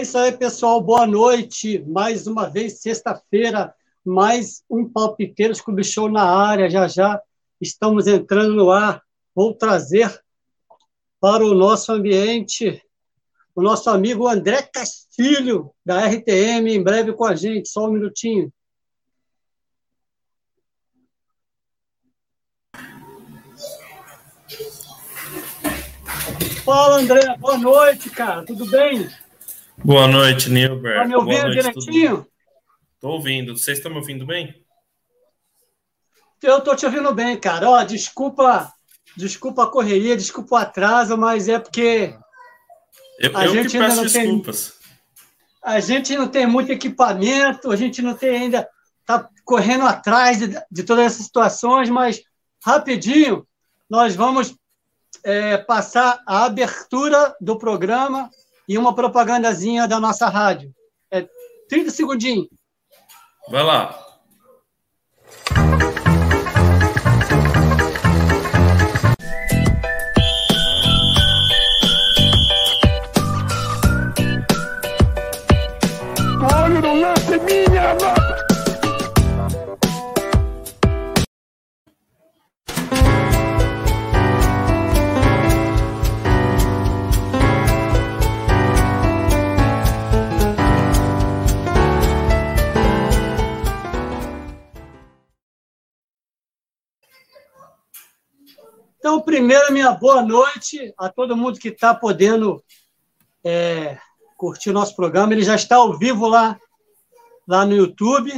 É isso aí, pessoal. Boa noite. Mais uma vez, sexta-feira, mais um Palpiteiros Clube Show na área. Já já estamos entrando no ar. Vou trazer para o nosso ambiente o nosso amigo André Castilho, da RTM, em breve com a gente. Só um minutinho. Fala, André. Boa noite, cara. Tudo bem? Boa noite, Nilber. Está me ouvindo noite, direitinho? Estou ouvindo. Vocês estão me ouvindo bem? Eu estou te ouvindo bem, cara. Ó, desculpa, desculpa a correria, desculpa o atraso, mas é porque eu, a eu gente ainda não desculpas. Tem, a gente não tem muito equipamento, a gente não tem ainda está correndo atrás de, de todas essas situações, mas rapidinho nós vamos é, passar a abertura do programa e uma propagandazinha da nossa rádio. É 30 segundinhos. Vai lá. Olha no lance, minha nossa! Então, primeiro, minha boa noite a todo mundo que está podendo é, curtir o nosso programa. Ele já está ao vivo lá, lá no YouTube.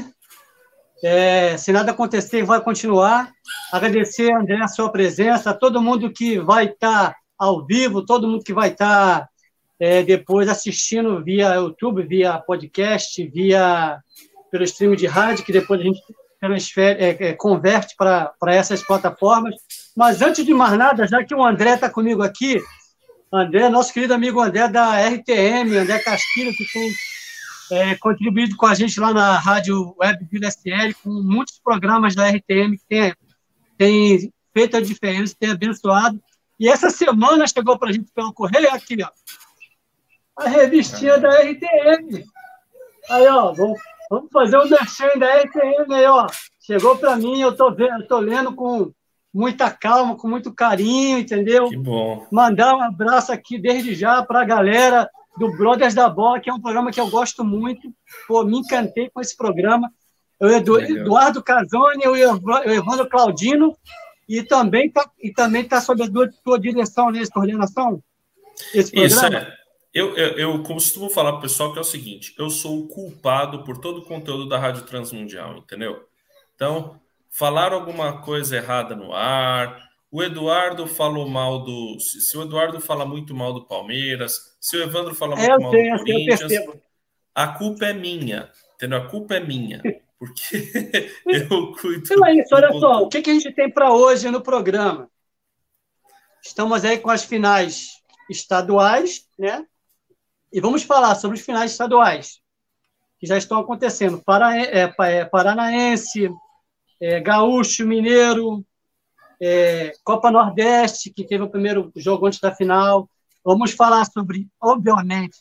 É, se nada acontecer, vai continuar. Agradecer, André, a sua presença, a todo mundo que vai estar tá ao vivo, todo mundo que vai estar tá, é, depois assistindo via YouTube, via podcast, via pelo stream de rádio, que depois a gente transfere, é, é, converte para essas plataformas. Mas antes de mais nada, já que o André está comigo aqui, André, nosso querido amigo André da RTM, André Castilho, que tem é, contribuído com a gente lá na Rádio Web Vila SL, com muitos programas da RTM que tem, tem feito a diferença, tem abençoado. E essa semana chegou para a gente pelo correio aqui, ó, a revistinha da RTM. Aí, ó, vamos, vamos fazer um merchan da RTM aí, ó. Chegou para mim, eu tô vendo, tô lendo com muita calma, com muito carinho, entendeu? Que bom. Mandar um abraço aqui desde já para a galera do Brothers da Bola, que é um programa que eu gosto muito. Pô, me encantei com esse programa. Eu, Edu, Eduardo Casoni, o Evandro Claudino, e também tá, e também tá sob a tua, tua direção nessa né, coordenação. Esse programa. Isso é. Eu, eu, eu costumo falar para o pessoal que é o seguinte: eu sou o culpado por todo o conteúdo da Rádio Transmundial, entendeu? Então, falaram alguma coisa errada no ar. O Eduardo falou mal do. Se o Eduardo fala muito mal do Palmeiras, se o Evandro fala muito é, mal sei, do Corinthians, a culpa é minha. Entendeu? A culpa é minha. Porque eu cuido. Então é isso, olha só. O que, que a gente tem para hoje no programa? Estamos aí com as finais estaduais, né? E vamos falar sobre os finais estaduais que já estão acontecendo. Para, é, é, Paranaense, é, Gaúcho, Mineiro, é, Copa Nordeste, que teve o primeiro jogo antes da final. Vamos falar sobre, obviamente,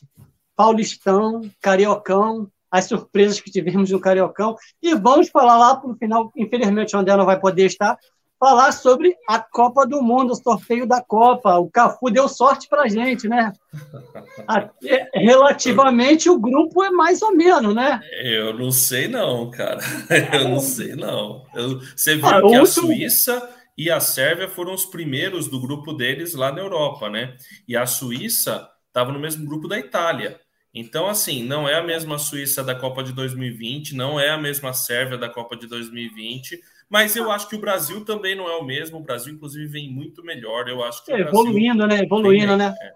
Paulistão, Cariocão, as surpresas que tivemos no Cariocão. E vamos falar lá para o final, infelizmente o André não vai poder estar, falar sobre a Copa do Mundo, o sorteio da Copa. O Cafu deu sorte para a gente, né? É, relativamente, o grupo é mais ou menos, né? Eu não sei não, cara. Eu não sei não. Eu, você viu ah, que a Suíça e a Sérvia foram os primeiros do grupo deles lá na Europa, né? E a Suíça estava no mesmo grupo da Itália. Então, assim, não é a mesma Suíça da Copa de 2020, não é a mesma Sérvia da Copa de 2020, mas eu acho que o Brasil também não é o mesmo. O Brasil, inclusive, vem muito melhor. Eu acho que. É, evoluindo, né? Evoluindo, né? É.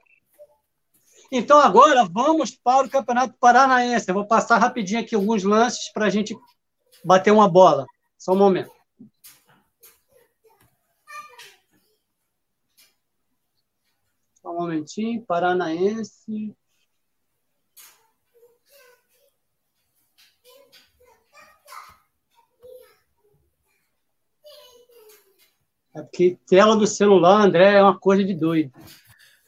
Então, agora vamos para o Campeonato Paranaense. Eu vou passar rapidinho aqui alguns lances para a gente bater uma bola. Só um momento. Só um momentinho. Paranaense. É porque tela do celular, André, é uma coisa de doido.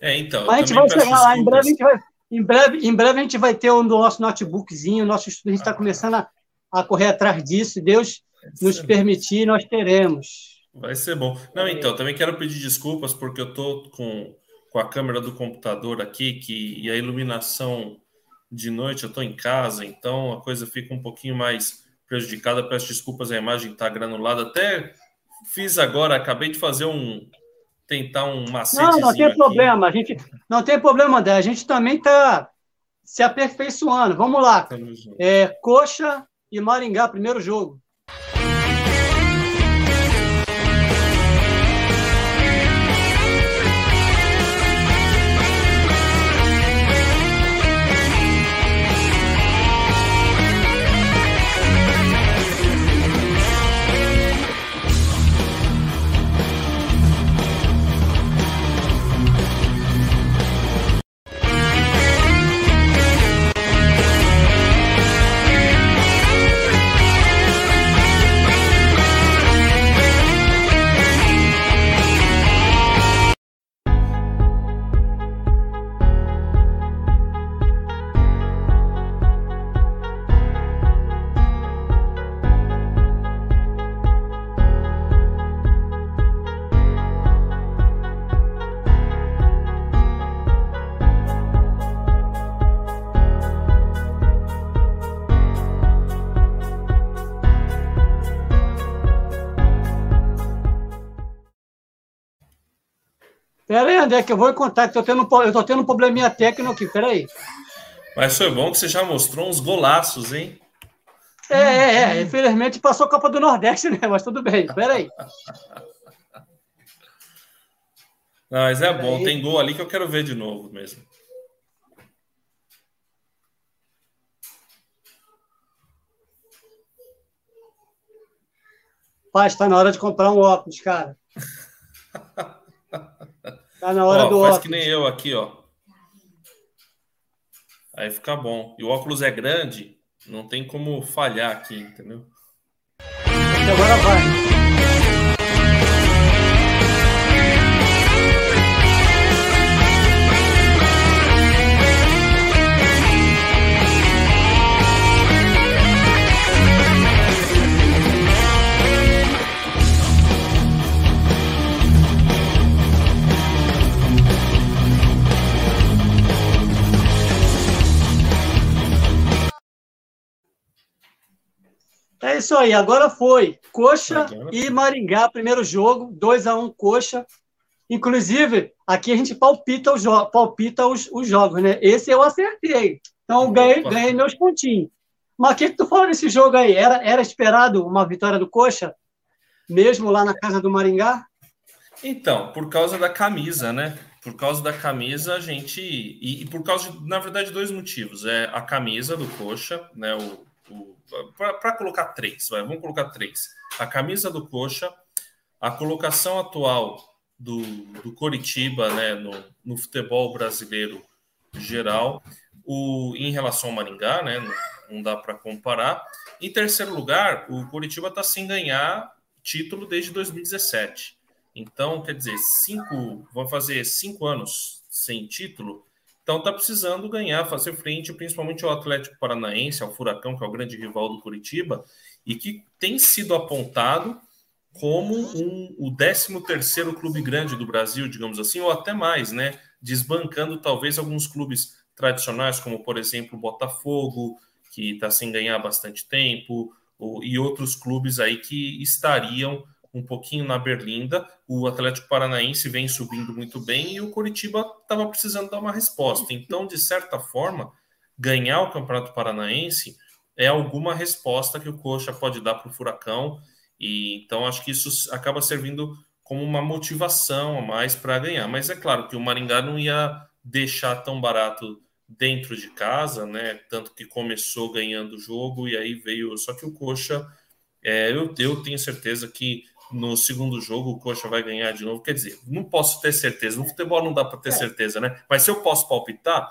É, então. Mas a gente vai chegar lá, em breve a gente vai, Em breve, em breve a gente vai ter o nosso notebookzinho, nosso estudo, a gente está começando a, a, correr atrás disso. Deus nos permitir, nós teremos. Vai ser bom. Não, então, também quero pedir desculpas porque eu estou com, com a câmera do computador aqui que, e a iluminação de noite, eu estou em casa, então a coisa fica um pouquinho mais prejudicada. Peço desculpas, a imagem está granulada. Até fiz agora, acabei de fazer um, tentar um macete. Não, não tem aqui. problema. A gente, não tem problema, André. A gente também está se aperfeiçoando. Vamos lá. É, Coxa e Maringá, primeiro jogo. André, que eu vou contar, que eu estou tendo um probleminha técnico aqui, pera aí. Mas foi bom que você já mostrou uns golaços, hein? É, é, é. Infelizmente passou a Copa do Nordeste, né? Mas tudo bem, pera aí. Não, mas é bom, tem gol ali que eu quero ver de novo mesmo. Pai, está na hora de comprar um óculos, cara. Tá na hora ó, do faz óculos. que nem eu aqui, ó. Aí fica bom. E o óculos é grande, não tem como falhar aqui, entendeu? Agora vai. Isso aí, agora foi. Coxa agora. e Maringá, primeiro jogo, 2 a 1 um, Coxa. Inclusive, aqui a gente palpita os, palpita os, os jogos, né? Esse eu acertei. Então, ganhei, ganhei meus pontinhos. Mas o que, que tu fala desse jogo aí? Era, era esperado uma vitória do Coxa? Mesmo lá na casa do Maringá? Então, por causa da camisa, né? Por causa da camisa, a gente. E, e por causa, de, na verdade, dois motivos. É a camisa do Coxa, né? O, para colocar três, vai, vamos colocar três. A camisa do Coxa, a colocação atual do, do Coritiba né, no, no futebol brasileiro geral, o, em relação ao Maringá, né, não, dá para comparar. Em terceiro lugar, o Coritiba está sem ganhar título desde 2017. Então, quer dizer, cinco, vão fazer cinco anos sem título então está precisando ganhar, fazer frente, principalmente ao Atlético Paranaense, ao Furacão, que é o grande rival do Curitiba, e que tem sido apontado como um, o 13 terceiro clube grande do Brasil, digamos assim, ou até mais, né? Desbancando talvez alguns clubes tradicionais, como por exemplo o Botafogo, que está sem ganhar bastante tempo, ou, e outros clubes aí que estariam um pouquinho na Berlinda. O Atlético Paranaense vem subindo muito bem e o Curitiba estava precisando dar uma resposta. Então, de certa forma, ganhar o Campeonato Paranaense é alguma resposta que o Coxa pode dar para o Furacão. E então acho que isso acaba servindo como uma motivação a mais para ganhar. Mas é claro que o Maringá não ia deixar tão barato dentro de casa, né? Tanto que começou ganhando o jogo e aí veio. Só que o Coxa, é, eu, eu tenho certeza que no segundo jogo o Coxa vai ganhar de novo. Quer dizer, não posso ter certeza. No futebol não dá para ter é. certeza, né? Mas se eu posso palpitar,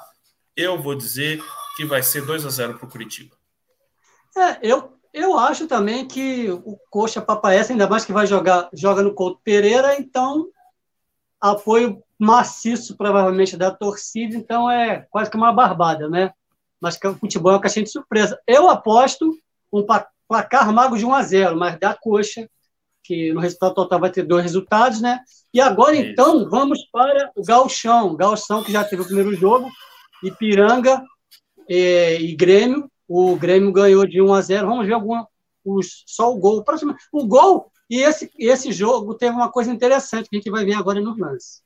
eu vou dizer que vai ser 2 a 0 para o Curitiba. É, eu, eu acho também que o Coxa Papaessa, ainda mais que vai jogar joga no Couto Pereira, então apoio maciço, provavelmente, da torcida, então é quase que uma barbada, né? Mas que o futebol é uma caixinha de surpresa. Eu aposto um placar mago de 1 a 0 mas da coxa, que no resultado total vai ter dois resultados, né? E agora, é então, vamos para o Galchão. Galchão, que já teve o primeiro jogo, Ipiranga e, e Grêmio. O Grêmio ganhou de 1 a 0 Vamos ver alguma, os, só o gol. O gol e esse, esse jogo teve uma coisa interessante que a gente vai ver agora no lance.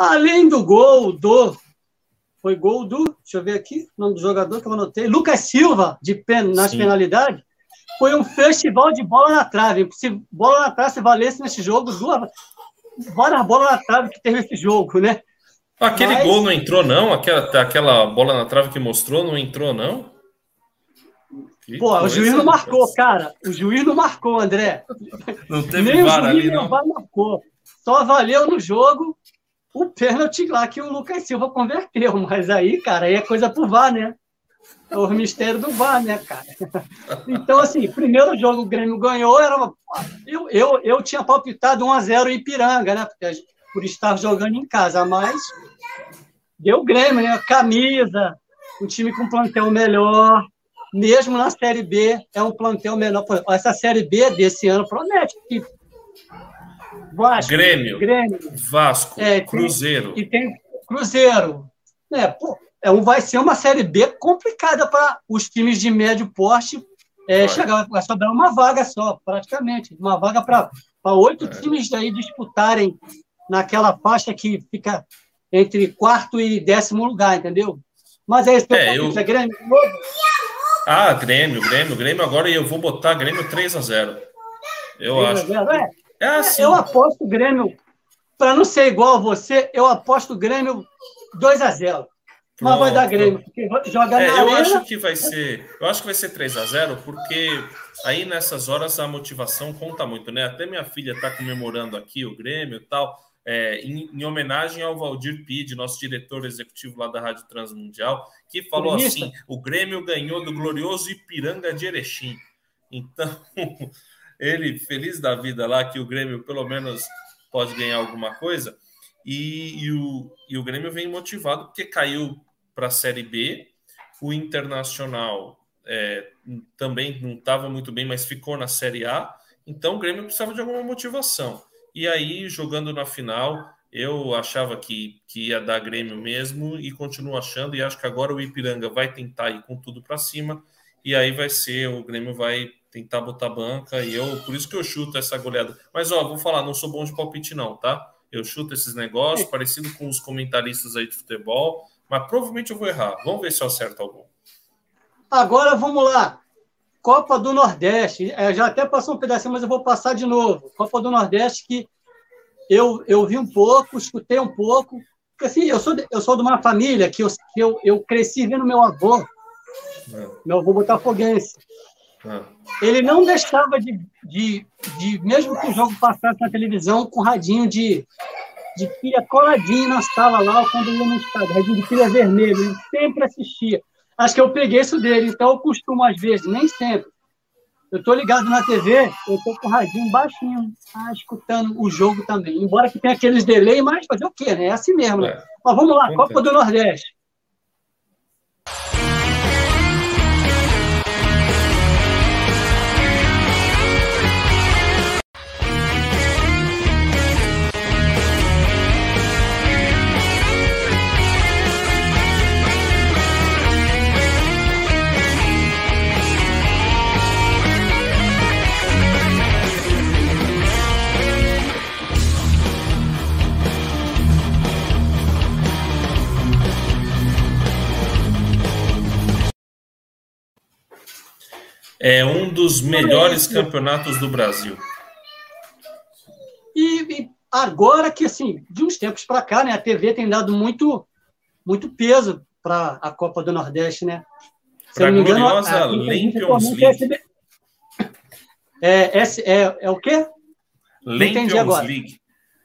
Além do gol do. Foi gol do. Deixa eu ver aqui, o nome do jogador que eu anotei. Lucas Silva, de pen, nas Sim. penalidades. Foi um festival de bola na trave. Se bola na trave se valesse nesse jogo, duas. Várias bolas na trave que teve esse jogo, né? Aquele Mas... gol não entrou, não? Aquela, aquela bola na trave que mostrou não entrou, não? Que Pô, o juiz não marcou, cara. O juiz não marcou, André. Não teve Nem VAR ali, não. marcou. Só valeu no jogo o pênalti lá que o Lucas Silva converteu. Mas aí, cara, aí é coisa pro VAR, né? É o mistério do VAR, né, cara? Então, assim, primeiro jogo o Grêmio ganhou, era uma... eu, eu, eu tinha palpitado 1x0 Ipiranga, né? Porque, por estar jogando em casa, mas deu Grêmio, né? Camisa, um time com plantel melhor, mesmo na Série B, é um plantel menor. Essa Série B desse ano promete, que Vasco, Grêmio, Grêmio Vasco, é, Cruzeiro. E tem, Cruzeiro. É, pô, é um, vai ser uma Série B complicada para os times de médio porte é, chegar. Vai sobrar uma vaga só, praticamente. Uma vaga para oito é. times aí disputarem naquela faixa que fica entre quarto e décimo lugar, entendeu? Mas é isso que é, eu... é Grêmio? Ah, Grêmio, Grêmio, Grêmio agora eu vou botar Grêmio 3 a 0 Eu 3 acho. 0, é. É assim. Eu aposto o Grêmio, para não ser igual a você, eu aposto o Grêmio 2 a 0 Mas vai dar Grêmio, porque joga é, na Eu arena... acho que vai ser. Eu acho que vai ser 3 a 0 porque aí nessas horas a motivação conta muito, né? Até minha filha está comemorando aqui o Grêmio e tal. É, em, em, homenagem ao Valdir Pide, nosso diretor executivo lá da Rádio Transmundial, que falou assim: o Grêmio ganhou do glorioso Ipiranga de Erechim. Então, ele feliz da vida lá que o Grêmio pelo menos pode ganhar alguma coisa. E, e o, e o Grêmio vem motivado porque caiu para a Série B. O Internacional é, também não estava muito bem, mas ficou na Série A. Então o Grêmio precisava de alguma motivação. E aí, jogando na final, eu achava que, que ia dar Grêmio mesmo e continuo achando. E acho que agora o Ipiranga vai tentar ir com tudo para cima. E aí vai ser, o Grêmio vai tentar botar banca e eu, por isso que eu chuto essa goleada. Mas ó, vou falar, não sou bom de palpite não, tá? Eu chuto esses negócios, é. parecido com os comentaristas aí de futebol, mas provavelmente eu vou errar. Vamos ver se eu acerto algum. Agora vamos lá. Copa do Nordeste. É, já até passou um pedacinho, mas eu vou passar de novo. Copa do Nordeste que eu, eu vi um pouco, escutei um pouco. Porque, assim, eu sou, de, eu sou de uma família que eu, que eu, eu cresci vendo meu avô, é. meu avô botafoguense. Ah. Ele não deixava de, de, de, mesmo que o jogo passasse na televisão, com radinho de, de pilha coladinho na sala lá, quando ia no estádio, radinho de pilha vermelho, ele sempre assistia. Acho que eu peguei isso dele, então eu costumo, às vezes, nem sempre. Eu estou ligado na TV, eu estou com o radinho baixinho, ah, escutando o jogo também. Embora que tenha aqueles delay, mas fazer o quê, né? É assim mesmo. É. Mas vamos lá, Copa do Nordeste. É um dos melhores campeonatos do Brasil. agora que, assim, de uns tempos para cá, né, a TV tem dado muito, muito peso para a Copa do Nordeste, né? Para a gloriosa Lampions League. É, é, é, é o quê? Lampions League.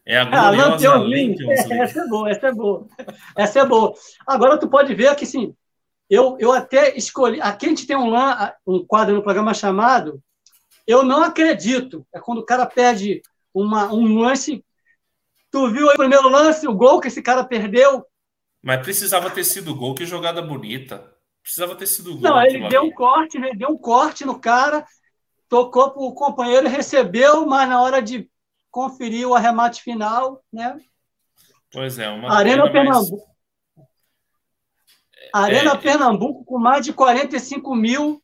É a ah, gloriosa ah, Lampions League. Essa é boa, essa é boa. Essa é boa. Agora tu pode ver que, sim, eu, eu até escolhi... Aqui a gente tem um, um quadro no programa chamado Eu Não Acredito. É quando o cara pede uma, um lance... Tu viu aí o primeiro lance, o gol que esse cara perdeu? Mas precisava ter sido gol, que jogada bonita. Precisava ter sido gol. Não, ele deu um corte, né? Deu um corte no cara, tocou para o companheiro, recebeu, mas na hora de conferir o arremate final, né? Pois é, uma Arena Pernambuco. Mais... Arena é... Pernambuco com mais de 45 mil.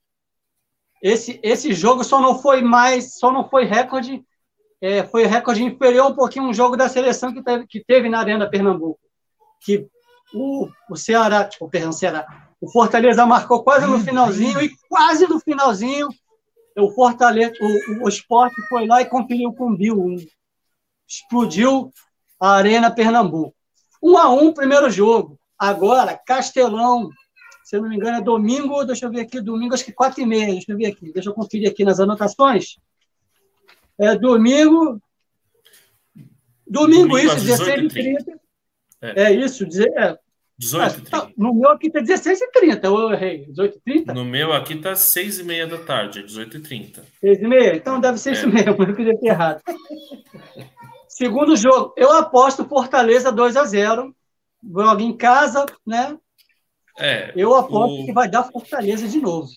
Esse, esse jogo só não foi mais, só não foi recorde, é, foi recorde inferior um pouquinho um jogo da seleção que teve, que teve na Arena Pernambuco. Que o, o Ceará, tipo, perdão, Ceará, o Fortaleza marcou quase no finalzinho e quase no finalzinho o Fortaleza, o, o Esporte foi lá e conferiu com o Bill. Explodiu a Arena Pernambuco. Um a um, primeiro jogo. Agora, Castelão, se eu não me engano, é domingo, deixa eu ver aqui, domingo, acho que quatro e meia, deixa eu ver aqui, deixa eu conferir aqui nas anotações. É domingo, domingo, domingo isso, 16 e 30. É. é isso, dizer, é, 18 ah, tá, No meu aqui tá 16 e 30 eu errei. 18 e 30 No meu aqui tá 6 e meia da tarde, é 18 e 30 6 e meia? Então deve ser é. isso mesmo, eu queria ter errado. Segundo jogo, eu aposto Fortaleza 2 a 0 Joga em casa, né? É, eu aposto o... que vai dar Fortaleza de novo.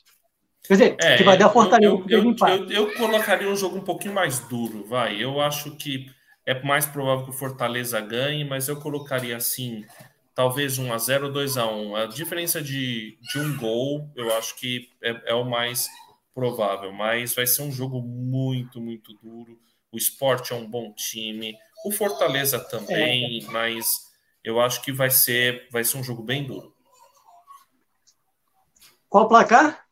Quer dizer, é, que vai dar Fortaleza eu, eu, eu, eu, eu colocaria um jogo um pouquinho mais duro, vai. Eu acho que é mais provável que o Fortaleza ganhe, mas eu colocaria assim talvez 1 a 0 2 a 1 A diferença de, de um gol, eu acho que é, é, o mais provável, mas vai ser um jogo muito, muito duro. O esporte é um bom time, o Fortaleza também, é. mas eu acho que vai ser, vai ser um jogo bem duro. Qual o placar?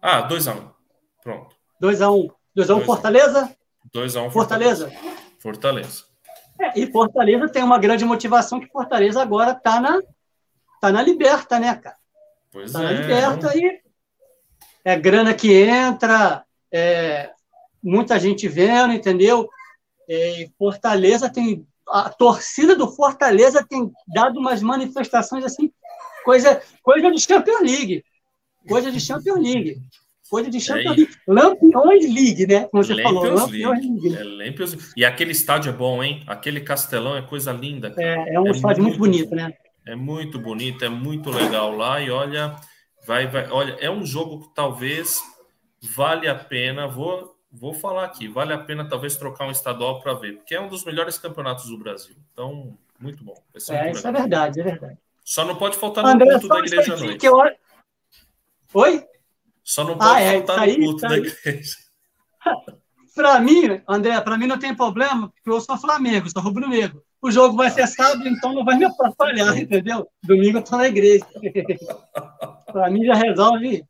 Ah, 2x1. Pronto. 2x1. 2x1 Fortaleza? 2x1 Fortaleza. Fortaleza. É, e Fortaleza tem uma grande motivação que Fortaleza agora está na, tá na liberta, né, cara? Pois tá é. na liberta e é grana que entra, é, muita gente vendo, entendeu? É, Fortaleza tem. A torcida do Fortaleza tem dado umas manifestações assim, coisa, coisa de Champions League. Coisa de Champions League. Coisa de Champions é, League. Lampions League, né? Como você Lampions falou. Lampions League. É, Lampions... E aquele estádio é bom, hein? Aquele castelão é coisa linda. É, é um é estádio muito, muito bonito, né? É muito bonito, é muito legal lá. E olha, vai, vai, olha, é um jogo que talvez vale a pena. Vou, vou falar aqui, vale a pena talvez trocar um estadual para ver, porque é um dos melhores campeonatos do Brasil. Então, muito bom. é, muito isso é verdade, é verdade. Só não pode faltar no André, culto da igreja à noite. Eu... Oi? Só não pode ah, é, faltar no culto da igreja. para mim, André, para mim não tem problema, porque eu sou Flamengo, sou rubro-negro. O jogo vai ser sábado, então não vai me atrapalhar, entendeu? Domingo eu estou na igreja. para mim já resolve,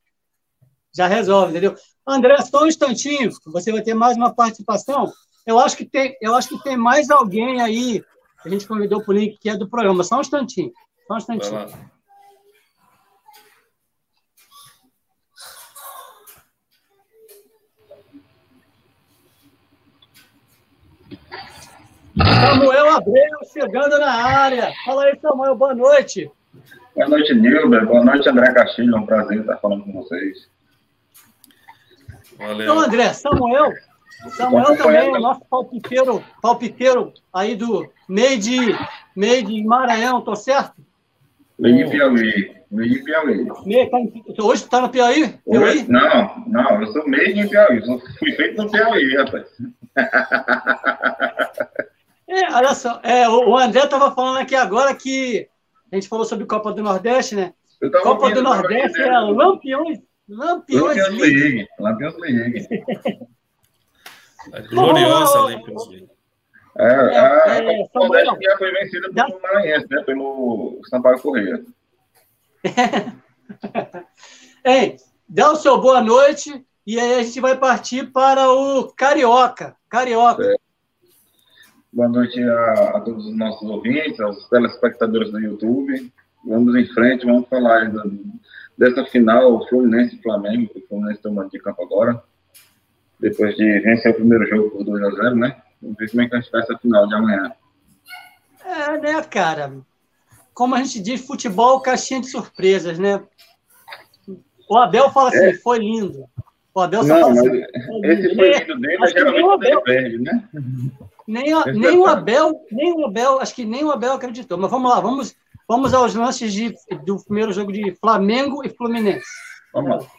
já resolve, entendeu? André, só um instantinho, você vai ter mais uma participação. Eu acho que tem, eu acho que tem mais alguém aí que a gente convidou para o link que é do programa. Só um instantinho. Só um instantinho. Samuel Abreu chegando na área. Fala aí, Samuel, boa noite. Boa noite, Nilber. Boa noite, André Castilho. É um prazer estar falando com vocês. Valeu. Então, André, Samuel, Samuel também, o nosso palpiteiro, palpiteiro aí do meio de, meio de Maranhão, tô certo? Meio de Piauí. Meio de Piauí. Meio, tá, hoje tu tá no Piauí? Piauí? Não, não, eu sou meio de Piauí. Eu fui feito no Piauí, rapaz. É, olha só, é, o André estava falando aqui agora que a gente falou sobre Copa do Nordeste, né? Copa do Nordeste é Lampiões, Lampiões League. Lampiões League. É gloriosa Lampiões League. É, é, a é, Copa do Nordeste já foi vencida pelo Maranhense, né? Pelo Sampaio Correia. Ei, dá o seu boa noite e aí a gente vai partir para o Carioca. Carioca. É. Boa noite a, a, todos os nossos ouvintes, aos telespectadores do YouTube. Vamos em frente, vamos falar dessa final Fluminense e Flamengo, que o Fluminense tomando de campo agora, depois de vencer o primeiro jogo por 2 a 0 né? Vamos ver como é que vai ficar essa final de amanhã. É, né, cara? Como a gente diz, futebol caixinha de surpresas, né? O Abel fala assim, é. foi lindo. O Abel só Não, fala assim. Esse foi lindo dele, mas geralmente o Abel perde, né? Nem, a, nem o Abel, nem o Abel, acho que nem o Abel acreditou. Mas vamos lá, vamos, vamos aos lances de, do primeiro jogo de Flamengo e Fluminense. Vamos lá.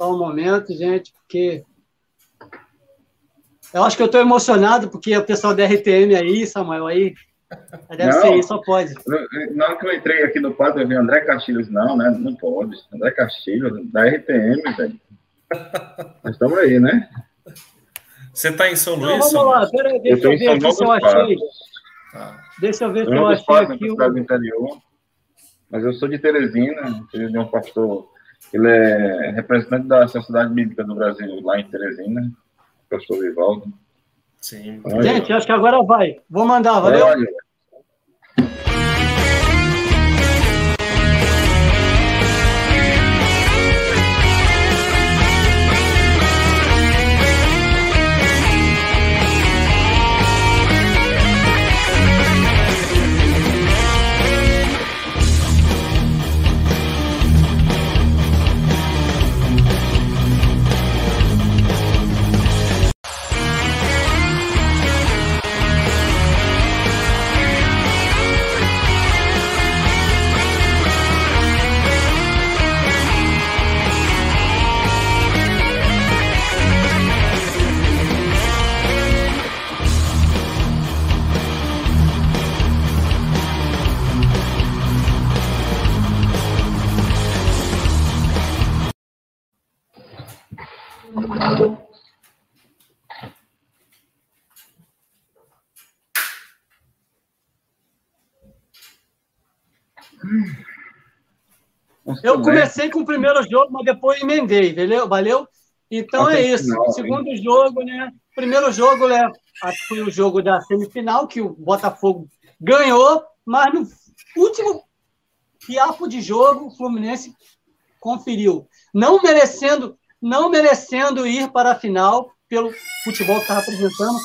Só um momento, gente, porque. Eu acho que eu estou emocionado, porque o pessoal da RTM aí, Samuel, aí. Deve não, ser isso, só pode. Na hora que eu entrei aqui no quadro, eu vi André Castilhos. Não, né? Não pode. André Castilhos, da RTM, velho. Nós estamos aí, né? Você está em São Luís? Não, vamos lá, peraí, deixa eu, eu ver aqui se eu achei. Ah. Deixa eu ver se eu achei aqui. O... interior. Mas eu sou de Teresina, filho de um pastor ele é representante da Sociedade Bíblica do Brasil, lá em Teresina, pastor Vivaldo. Sim. Gente, acho que agora vai. Vou mandar, valeu? Olha. Eu comecei com o primeiro jogo, mas depois emendei, valeu? valeu? Então é isso. Final, Segundo hein? jogo, né? Primeiro jogo, né? Foi o jogo da semifinal, que o Botafogo ganhou, mas no último fiapo de jogo, o Fluminense conferiu. Não merecendo, não merecendo ir para a final pelo futebol que estava apresentando.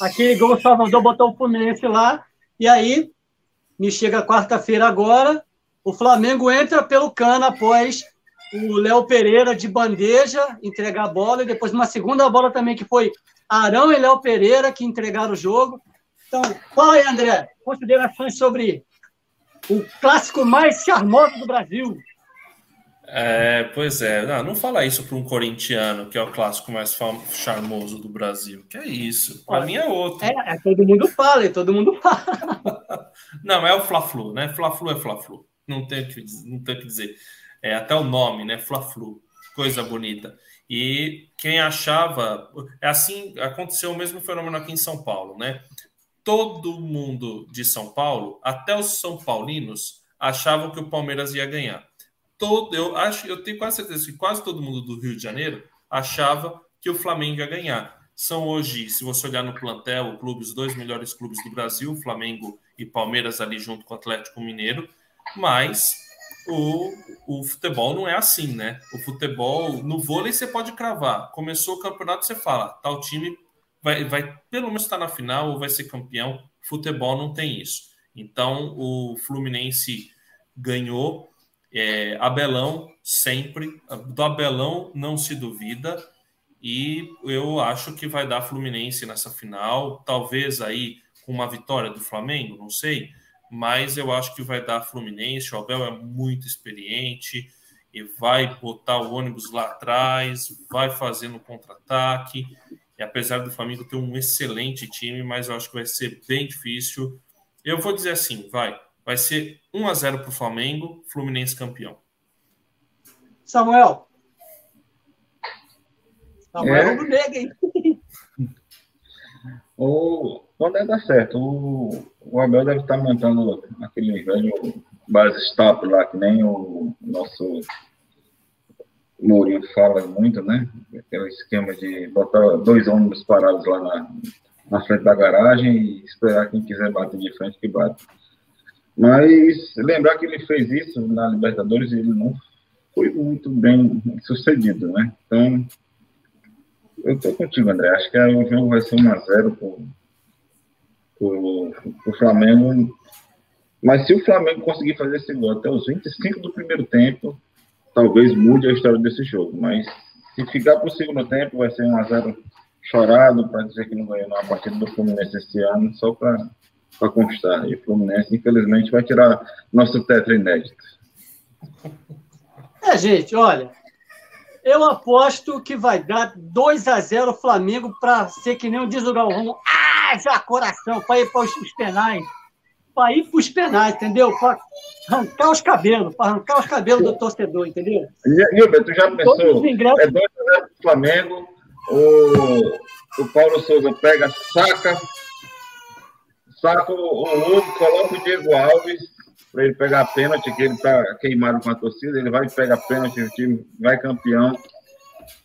Aquele gol Salvador botou o Fluminense lá, e aí me chega quarta-feira agora, o Flamengo entra pelo cano após o Léo Pereira de bandeja entregar a bola, e depois uma segunda bola também, que foi Arão e Léo Pereira que entregaram o jogo. Então, fala aí, André, considerações sobre o clássico mais charmoso do Brasil. É, pois é, não, não fala isso para um corintiano, que é o clássico mais charmoso do Brasil. Que é isso? Para mim é outro. É, é, todo mundo fala, e todo mundo fala. não, é o Fla-Flu, né? Fla-Flu é Fla-Flu não tem o que, não tem que dizer. É, até o nome, né? Fla-Flu, coisa bonita. E quem achava. É assim, aconteceu o mesmo fenômeno aqui em São Paulo, né? Todo mundo de São Paulo, até os São Paulinos, achavam que o Palmeiras ia ganhar. Todo, eu acho, eu tenho quase certeza que quase todo mundo do Rio de Janeiro achava que o Flamengo ia ganhar. São hoje, se você olhar no plantel, o clube, os dois melhores clubes do Brasil, Flamengo e Palmeiras ali junto com o Atlético Mineiro mas o, o futebol não é assim, né? O futebol, no vôlei você pode cravar. Começou o campeonato, você fala, tal time vai, vai pelo menos estar na final ou vai ser campeão. Futebol não tem isso. Então o Fluminense ganhou. É, Abelão sempre, do Abelão não se duvida. E eu acho que vai dar Fluminense nessa final, talvez aí com uma vitória do Flamengo, não sei mas eu acho que vai dar Fluminense. O Abel é muito experiente e vai botar o ônibus lá atrás, vai fazer no contra-ataque. E apesar do Flamengo ter um excelente time, mas eu acho que vai ser bem difícil. Eu vou dizer assim, vai, vai ser 1 a 0 para o Flamengo, Fluminense campeão. Samuel. Samuel é. rubro-negro, hein? O, pode dar certo. O, o Abel deve estar montando aquele velho base stop lá, que nem o nosso Mourinho fala muito, né? Aquele esquema de botar dois ônibus parados lá na, na frente da garagem e esperar quem quiser bater de frente que bate. Mas lembrar que ele fez isso na Libertadores e ele não foi muito bem sucedido, né? Então, eu tô contigo, André. Acho que o jogo vai ser 1x0 pro, pro Flamengo. Mas se o Flamengo conseguir fazer esse gol até os 25 do primeiro tempo, talvez mude a história desse jogo. Mas se ficar para o segundo tempo, vai ser 1x0 chorado para dizer que não ganhou a partida do Fluminense esse ano, só para constar. E o Fluminense, infelizmente, vai tirar nosso tetra inédito. É, gente, olha, eu aposto que vai dar 2 a 0 Flamengo para ser que nem o diz o Galvão. Ah, já coração, para ir para os penais. Para ir para os penais, entendeu? Para arrancar os cabelos, para arrancar os cabelos do torcedor, entendeu? Gilberto, tu já pensou? Ingressos... É 2 a 0 Flamengo, o, o Paulo Souza pega, saca, saca o, o Hugo, coloca o Diego Alves para ele pegar a pênalti, que ele está queimado com a torcida, ele vai pegar pênalti, o time vai campeão.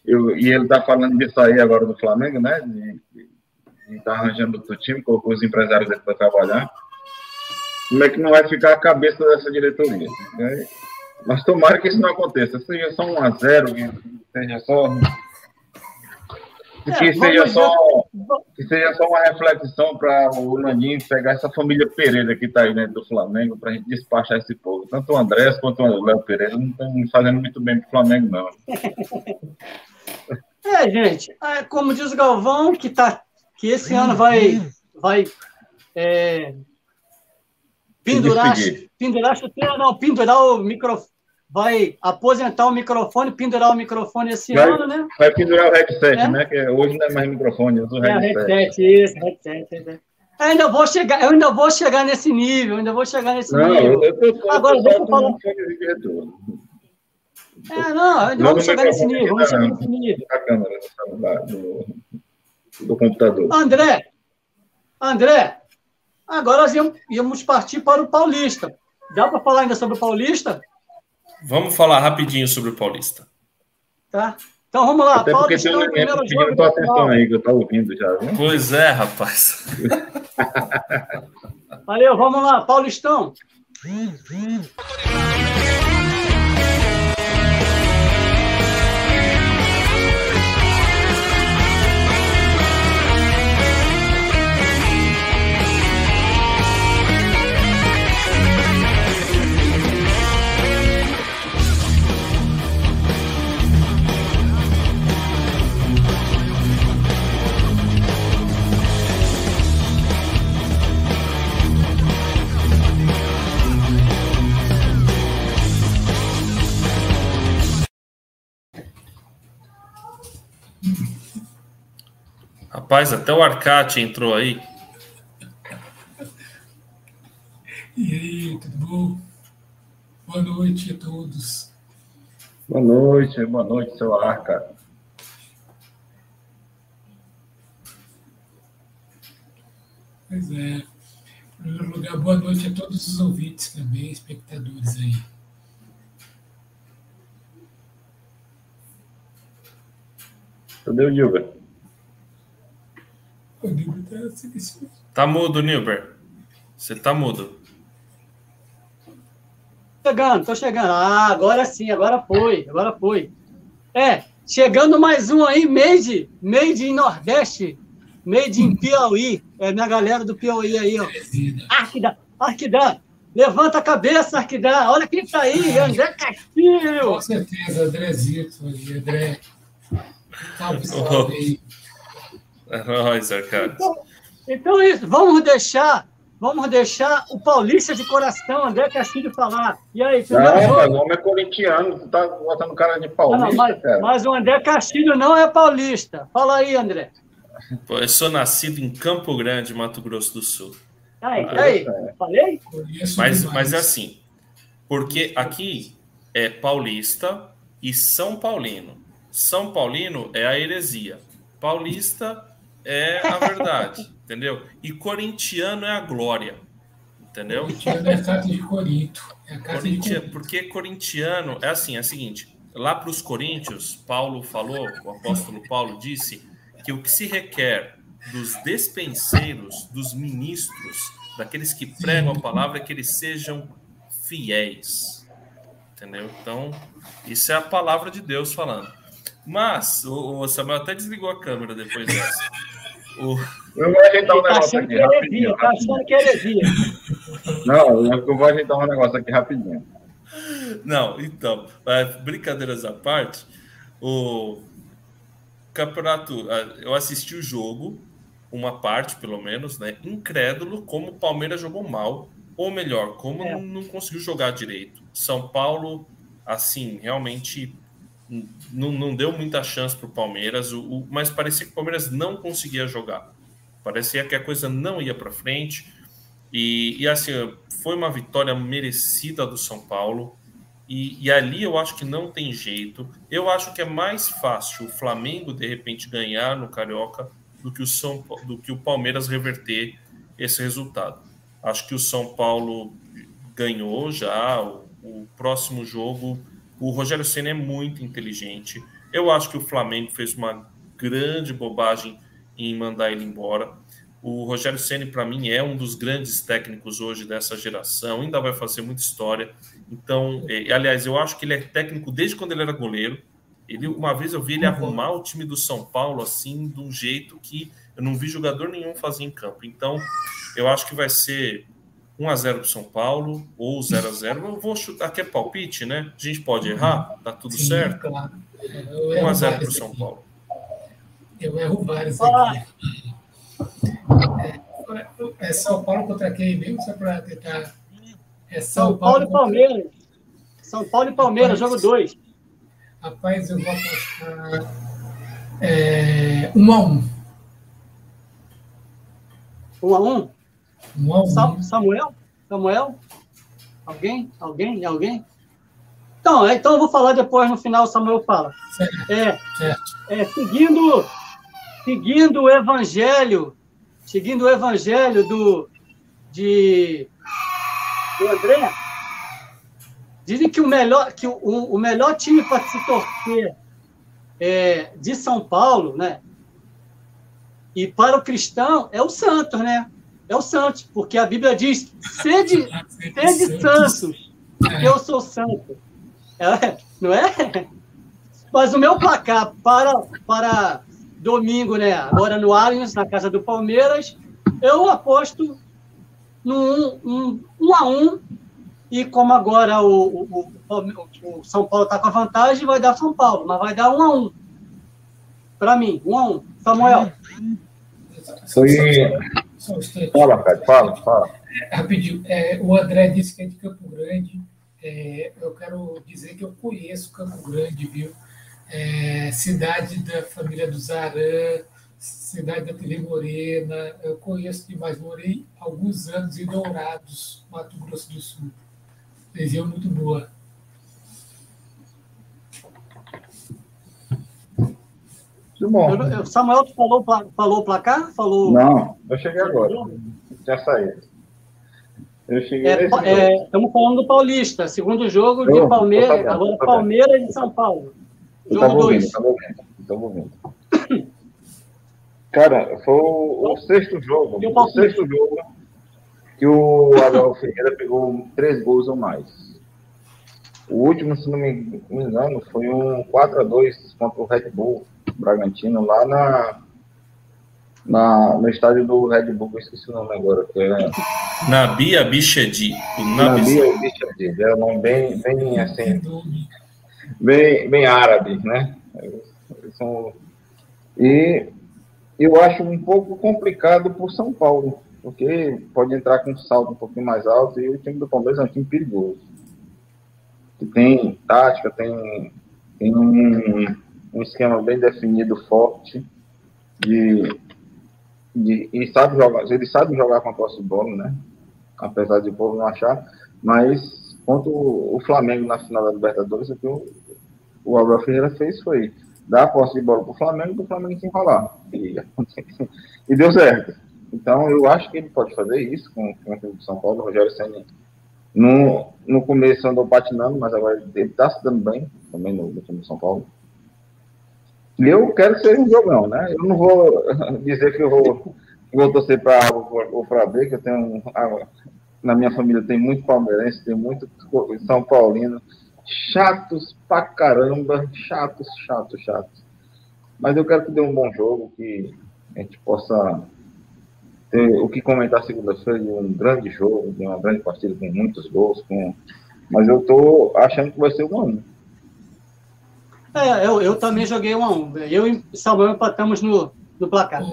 Eu, e ele está falando disso aí agora do Flamengo, né? De estar tá arranjando outro time, colocou os empresários dele para trabalhar. Como é que não vai ficar a cabeça dessa diretoria? Né? Mas tomara que isso não aconteça. Seja só um a zero, que seja só que, seja só, que seja só uma reflexão para o Laninho pegar essa família Pereira que está aí dentro do Flamengo para a gente despachar esse povo. Tanto o Andrés quanto o Léo Pereira não estão fazendo muito bem para o Flamengo, não. É, gente, é, como diz o Galvão, que, tá, que esse ano vai, vai é, pendurar, pendurar chuteira, não, pendurar o microfone vai aposentar o microfone, pendurar o microfone esse vai, ano, né? Vai pendurar o headset, é? né? Que hoje não é mais microfone, usa o é, headset. headset, isso, headset. headset. Eu ainda vou chegar, eu ainda vou chegar nesse nível, ainda vou chegar nesse não, nível. Eu, eu tô, Agora, deixa eu falar. É, não, ainda vamos chegar nesse nível, vamos chegar nesse nível. A câmera do, do computador. André, André, agora nós íamos partir para o Paulista. Dá para falar ainda sobre o Paulista? Vamos falar rapidinho sobre o Paulista. Tá. Então vamos lá. Até porque tem um elemento pedindo tua atenção aí, que eu estou ouvindo já. Viu? Pois é, rapaz. Valeu, vamos lá, Paulistão. Rapaz, até o Arcate entrou aí. E aí, tudo bom? Boa noite a todos. Boa noite, boa noite, seu Arca. Pois é. Em primeiro lugar, boa noite a todos os ouvintes também, espectadores aí. Cadê o Gilbert? O Nilber tá silencioso. Tá mudo, Nilber. Você tá mudo. Chegando, tô chegando. Ah, agora sim, agora foi, agora foi. É, chegando mais um aí, Made, Made em Nordeste, Made em Piauí. É minha galera do Piauí aí, ó. Arquida, Arquidã, levanta a cabeça, Arquidã. Olha quem tá aí, André Castilho. Com certeza, Andrézito aí, André. Salve, salve aí. É nóis, Arcade. Então, então isso, vamos deixar, vamos deixar o Paulista de coração, André Castilho, falar. E aí, primeiro não, jogo? o homem é corintiano, tá botando cara de paulista, não, mas, mas, o André Castilho não é paulista. Fala aí, André. Pô, eu sou nascido em Campo Grande, Mato Grosso do Sul. Aí, ah, aí, é. falei? Mas, mas é assim, porque aqui é paulista e São Paulino. São Paulino é a heresia. Paulista é a verdade. entendeu? E corintiano é a glória, entendeu? Corintiano é a carta de Corinto. É a carta Corintia- de porque corintiano é assim, é o seguinte, lá para os coríntios, Paulo falou, o apóstolo Paulo disse que o que se requer dos despenseiros, dos ministros, daqueles que pregam a palavra é que eles sejam fiéis. Entendeu? Então, isso é a palavra de Deus falando. Mas, o, o Samuel até desligou a câmera depois dessa. O, Eu vou ajeitar um tá negócio aqui que é rapidinho. tá achando que é heresia. Não, eu vou ajeitar um negócio aqui rapidinho. Não, então, brincadeiras à parte, o campeonato, ah, eu assisti o jogo, uma parte pelo menos, né? Incrédulo como o Palmeiras jogou mal, ou melhor, como É. não, conseguiu jogar direito. São Paulo, assim, realmente não, não deu muita chance para o Palmeiras, mas parecia que o Palmeiras não conseguia jogar. Parecia que a coisa não ia para frente. E, e, assim, foi uma vitória merecida do São Paulo. E, e ali eu acho que não tem jeito. Eu acho que é mais fácil o Flamengo, de repente, ganhar no Carioca do que o, São, do que o Palmeiras reverter esse resultado. Acho que o São Paulo ganhou já. O, o próximo jogo, o Rogério Senna é muito inteligente. Eu acho que o Flamengo fez uma grande bobagem em mandar ele embora. O Rogério Ceni para mim é um dos grandes técnicos hoje dessa geração, ainda vai fazer muita história. Então, eh, aliás, eu acho que ele é técnico desde quando ele era goleiro. Ele uma vez eu vi ele arrumar o time do São Paulo assim, de um jeito que eu não vi jogador nenhum fazer em campo. Então, eu acho que vai ser 1 a 0 para São Paulo ou 0 a 0. Eu vou chutar aqui é palpite, né? A gente pode errar, tá tudo Sim, certo. claro. É, Eu 1 erro a 0 para São aqui. Paulo. Eu erro vários Ah. aqui. É, é São Paulo contra quem mesmo? Só para tentar. É São Paulo e contra- Palmeiras. São Paulo e Palmeiras, jogo 2. Rapaz, eu vou apostar. É, um a um. 1 a 1 Um a um. Sa- Samuel? Samuel? Alguém? Alguém? Alguém? Então, é, então eu vou falar depois, no final o Samuel fala. Certo, É, certo. é, seguindo, seguindo o evangelho, seguindo o evangelho do, de, do André, dizem que o melhor, que o, o melhor time para se torcer é, de São Paulo, né? E para o cristão é o Santos, né? É o Santos, porque a Bíblia diz: sede, sede santos, porque eu sou santo. É, não é? Mas o meu placar para, para domingo, né? Agora no Allianz, na casa do Palmeiras, eu aposto no 1 um, um, um a 1 um, e como agora o, o, o, o São Paulo está com a vantagem, vai dar São Paulo, mas vai dar 1 um a 1 um. Para mim, 1 um a 1 um. Samuel. Foi. Só um instante. Fala, cara, fala, fala. Rapidinho, é, o André disse que é de Campo Grande. É, eu quero dizer que eu conheço Campo Grande, viu? É, cidade da família do Zarã, cidade da Tele Morena. Eu conheço demais. Morei alguns anos em Dourados, Mato Grosso do Sul. Região muito boa. Muito bom. Eu, eu, Samuel, tu falou, falou o placar? Falou... Não, eu cheguei agora. Já saí. Eu cheguei. É, é, estamos falando do Paulista, segundo jogo de Eu, tô Palmeiras, sabendo, agora. Palmeiras e São Paulo. Jogo ouvindo, 2. tava ouvindo. Cara, foi o, o sexto jogo. O O sexto jogo que o Abel Ferreira pegou três gols ou mais. O último, se não me engano, foi um 4x2 contra o Red Bull Bragantino, lá na, na, no estádio do Red Bull, eu esqueci o nome agora, que é Nabi Abichedi. O Nabi Nabil Bichard, é um nome bem, bem assim, bem, bem árabe, né? São- E eu acho um pouco complicado por São Paulo, porque pode entrar com um salto um pouquinho mais alto e o time do Palmeiras é um time perigoso. Que tem tática, tem, tem um, um esquema bem definido, forte, de, de, e sabe jogar, ele sabe jogar com a posse de bola, né? Apesar de o povo não achar, mas contra o, Flamengo na final da Libertadores, o que o, o Abel Ferreira fez foi dar a posse de bola para o Flamengo e o Flamengo se enrolar. E, e deu certo. Então, eu acho que ele pode fazer isso com, com o time de São Paulo. Rogério Senna, no, no começo andou patinando, mas agora ele está se dando bem também no, no time de São Paulo. Eu quero que seja um jogão, né? Eu não vou dizer que eu vou, vou torcer para A ou para B, que eu tenho. Na minha família tem muito palmeirense, tem muito São Paulino. Chatos pra caramba, chatos, chatos, chatos. Mas eu quero que dê um bom jogo, que a gente possa ter o que comentar segunda-feira de um grande jogo, de uma grande partida com muitos gols, com... mas eu tô achando que vai ser um a um. É, eu, eu também joguei um a um. Eu e Samuel empatamos no, no placar.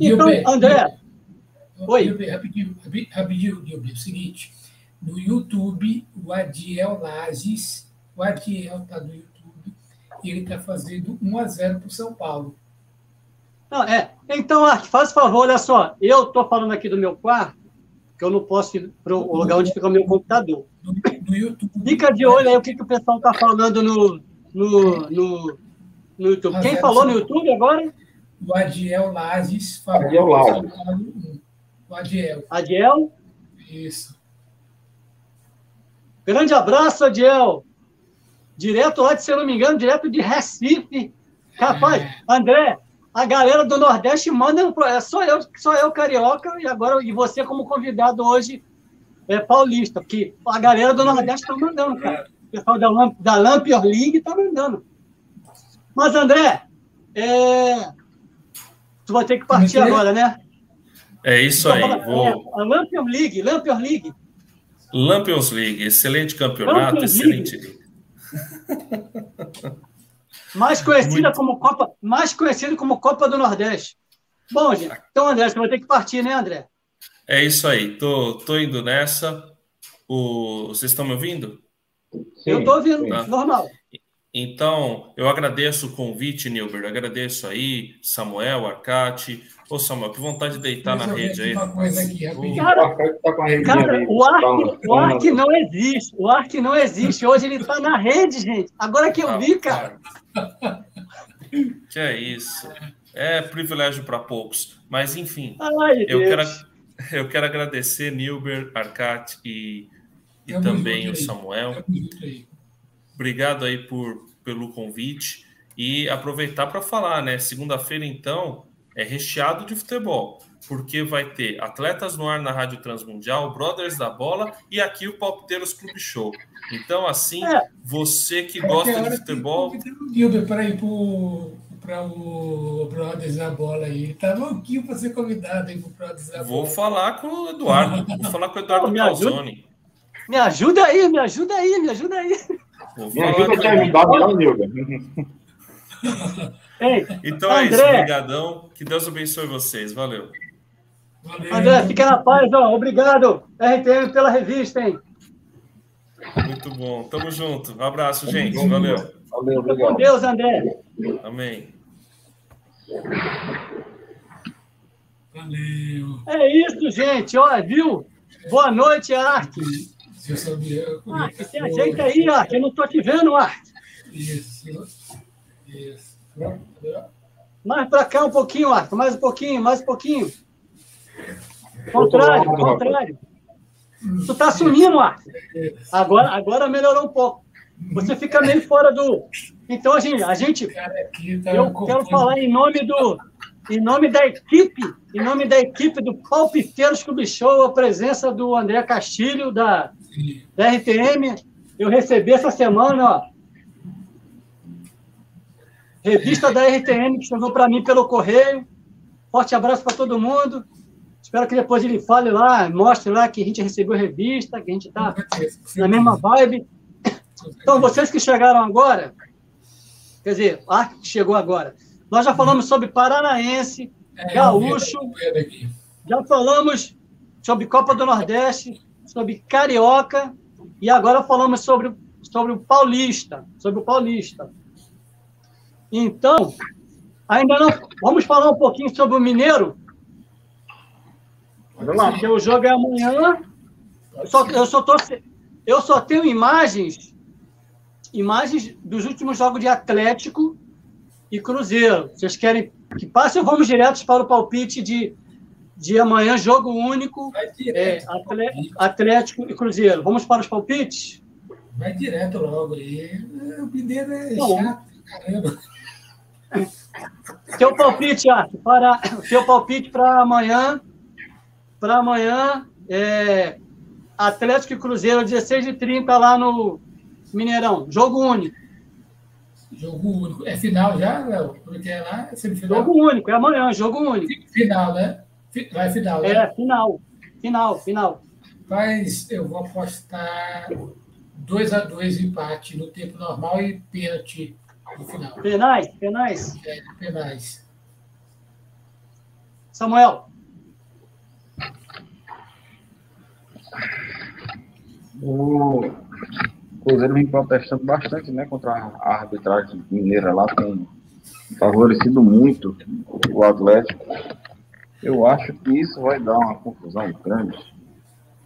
então, André. Oi. Rapidinho, rapidinho, Dilber. É o seguinte: no YouTube, o Adiel Lages, o Adiel está no YouTube, e ele está fazendo 1 a 0 para o São Paulo. Não, é. Então, Arte, faz favor, olha só. Eu estou falando aqui do meu quarto, que eu não posso ir para o lugar onde fica o meu computador. No, no YouTube. Fica de olho aí o que, que o pessoal está falando no, no, no, no YouTube. Quem falou no YouTube agora? O Adiel Lages falou. Adiel Lages. O Adiel. Adiel? Isso. Grande abraço, Adiel. Direto lá, de, se eu não me engano, direto de Recife. Rapaz, é. André, a galera do Nordeste manda. É só eu, só eu carioca, e agora e você como convidado hoje é paulista, porque a galera do Nordeste está mandando, cara pessoal da, Lamp, da Lampion League está mandando. Mas, André, é... tu vai ter que partir agora, né? É isso aí. É, vou... É, a Lampion League, Lampion League. Lampions League, excelente campeonato, Lampions excelente League. mais conhecida Muito... como Copa, mais conhecido como Copa do Nordeste. Bom, gente, então André, você vai ter que partir, né, André? É isso aí. Tô, tô indo nessa. O... Vocês estão me ouvindo? Sim, eu estou ouvindo, tá. normal. Então, eu agradeço o convite, Nilber. Agradeço aí, Samuel, Arcate. Ô, Samuel, que vontade de deitar na rede aí. Uma coisa aqui, cara, cara o, Ark, o Ark não existe. O Ark não existe. Hoje ele está na rede, gente. Agora que eu ah, vi, cara. Que é isso. É privilégio para poucos. Mas, enfim, Ai, eu, quero, eu quero agradecer, Nilber, Arcate e e é também o Samuel. É Obrigado aí por, pelo convite e aproveitar para falar, né? Segunda-feira, então, é recheado de futebol, porque vai ter Atletas no Ar na Rádio Transmundial, Brothers da Bola e aqui o Palpiteiros Clube Show. Então, assim, é. você que gosta de futebol. Para ir para o Brothers da Bola aí. Tá louquinho para ser convidado aí para o Brothers da Bola. Vou falar com o Eduardo. Vou falar com o Eduardo Calzone. Me ajuda aí, me ajuda aí, me ajuda aí. Me ajuda a te ajudar, não, Nilda. então é isso, obrigadão. Que Deus abençoe vocês. Valeu. Valeu. André, fica na paz, ó. Obrigado, RTM, pela revista, hein? Muito bom. Tamo junto. Um abraço, gente. Valeu. Valeu, obrigado. Com Deus, André. Amém. Valeu. É isso, gente. Ó, viu? Boa noite, Arte. Você sabia. Ah, se ajeita aí, ó, que eu não estou te vendo, Arte. Isso. Isso. Mais para cá um pouquinho, Arte. Mais um pouquinho, mais um pouquinho. Contrário, contrário. Tu está sumindo, Arte. Agora, agora melhorou um pouco. Você fica meio fora do. Então, a gente, a gente eu quero falar em nome do, em nome da equipe, em nome da equipe do Palpiteiros Clube Show, a presença do André Castilho, da, da RTM, eu recebi essa semana, ó, revista da RTM que chegou para mim pelo correio. Forte abraço para todo mundo. Espero que depois ele fale lá, mostre lá que a gente recebeu revista, que a gente está na mesma vibe. Então, vocês que chegaram agora, quer dizer, a que chegou agora, nós já falamos sobre Paranaense, é, Gaúcho, já falamos sobre Copa do Nordeste, sobre Carioca e agora falamos sobre, sobre o Paulista, sobre o Paulista. Então, ainda não vamos falar um pouquinho sobre o Mineiro. Porque o jogo é amanhã. Eu só, eu só, tô, eu só tenho imagens imagens dos últimos jogos de Atlético e Cruzeiro. Vocês querem que passe ou vamos direto para o palpite de de amanhã, jogo único, é, Atlético e Cruzeiro. Vamos para os palpites? Vai direto logo aí. O Mineiro é Bom, chato, caramba. Teu palpite, Arthur, para teu palpite para amanhã, para amanhã é Atlético e Cruzeiro 16 h 30 lá no Mineirão, jogo único. Jogo único. É final já, Léo? Porque é lá, é semifinal. Jogo único, é amanhã, jogo único. Final, né? Vai final, né? É, final. Final, final. Mas eu vou apostar 2 a 2 empate no tempo normal e pênalti no final. Penais? Penais? É, penais. Samuel. O Cruzeiro vem protestando bastante né, contra a arbitragem mineira lá, tem favorecido muito o Atlético. Eu acho que isso vai dar uma confusão grande,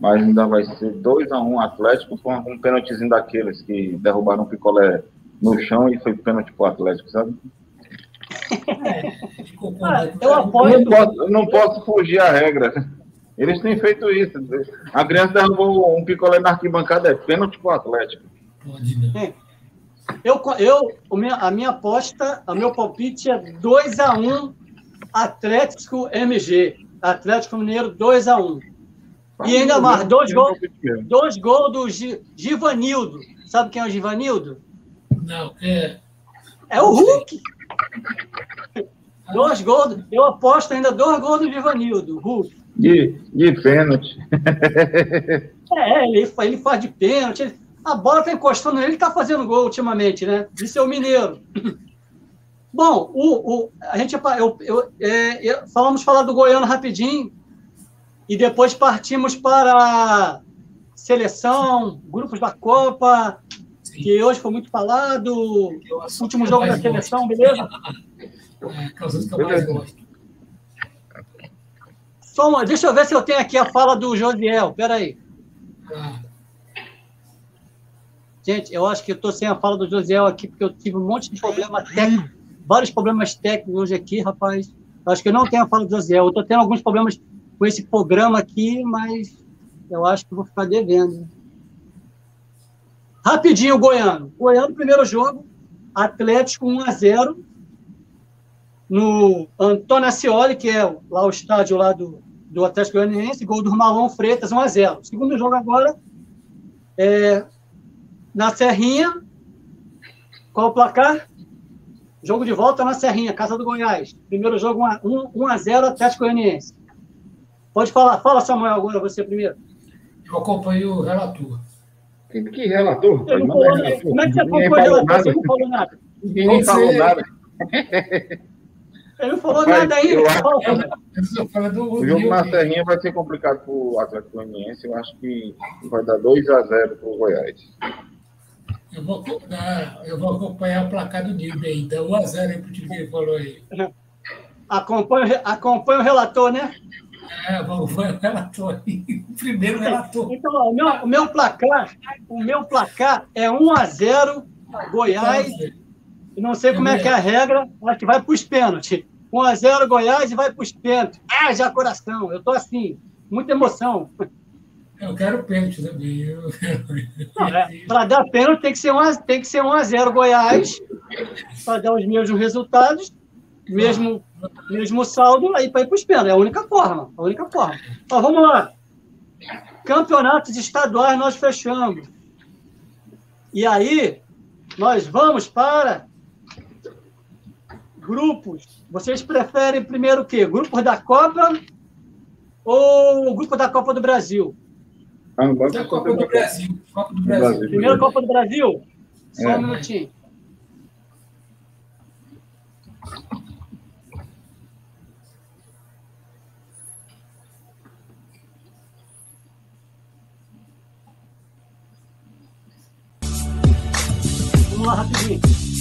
mas ainda vai ser 2 a 1 um Atlético com um pênaltizinho daqueles que derrubaram o picolé no chão e foi pênalti pro Atlético, sabe? Ah, eu apoio. Não posso, não posso fugir à regra. Eles têm feito isso. A criança derrubou um picolé na arquibancada, é pênalti pro Atlético. Eu, eu, a minha aposta, o meu palpite é 2x1 um, Atlético MG. Atlético Mineiro 2x1. Um. E ainda mais, dois gols, dois gols do Givanildo. Sabe quem é o Givanildo? Não, é. É o Hulk. Dois gols. Eu aposto ainda dois gols do Givanildo, Hulk. De, de pênalti. é, ele, ele faz de pênalti. a bola está encostando nele, ele está fazendo gol ultimamente, né? De ser o Mineiro. Bom, o, o, a gente eu, eu, é, eu, falamos falar do Goiano rapidinho e depois partimos para seleção, grupos da Copa, Sim. que hoje foi muito falado, último jogo da seleção, gosto. beleza? É, que eu mais gosto. Só uma, deixa eu ver se eu tenho aqui a fala do Josiel. Peraí. Ah. Gente, eu acho que eu estou sem a fala do Josiel aqui, porque eu tive um monte de problema técnico, vários problemas técnicos hoje aqui, rapaz. Acho que eu não tenho a fala do Josiel. Eu estou tendo alguns problemas com esse programa aqui, mas eu acho que vou ficar devendo. Rapidinho, Goiano. Goiano, primeiro jogo, Atlético 1 a 0 no Antônio Ascioli, que é lá o estádio lá do, do Atlético Goianiense, gol do Marlon Freitas, 1 a 0 Segundo jogo agora, é, na Serrinha, qual o placar? Jogo de volta na Serrinha, Casa do Goiás. Primeiro jogo 1, 1 a 0 Atlético Goianiense. Pode falar. Fala, Samuel, agora você primeiro. Eu acompanho o relator. Que relator? Eu não falou, relator. Como é que você acompanha o relator? Você não falou nada. Ninguém falou nada. Ele não falou Rapaz, nada ainda. Eu acho, do o jogo na Serrinha vai ser complicado para o Atlético Goianiense. Eu acho que vai dar 2 a 0 para o Goiás. Eu vou, eu vou acompanhar o placar do Nilbe aí. Dá 1 a 0 aí para o time que ele falou aí. Acompanha, acompanha o relator, né? É, vamos ver o relator aí. O primeiro relator. Então, ó, o, meu, o meu placar, o meu placar é 1 a 0 Goiás. Não sei como é que é a regra, acho que vai para os pênaltis. 1x0 Goiás e vai para os pênaltis. Ah, já coração. Eu estou assim, muita emoção. Eu quero pênalti também. É, para dar pênalti tem que ser 1 tem que ser 1 a 0 Goiás para dar os mesmos resultados, mesmo mesmo saldo aí para ir para os pênaltis. É a única forma, a única forma. Ó, vamos lá. Campeonatos estaduais nós fechamos. E aí nós vamos para grupos. Vocês preferem primeiro o quê? Grupos da Copa ou grupo da Copa do Brasil? Ah, da Copa do Brasil. Copa do Brasil. Primeiro Copa do Brasil? Só um minutinho. Vamos lá rapidinho.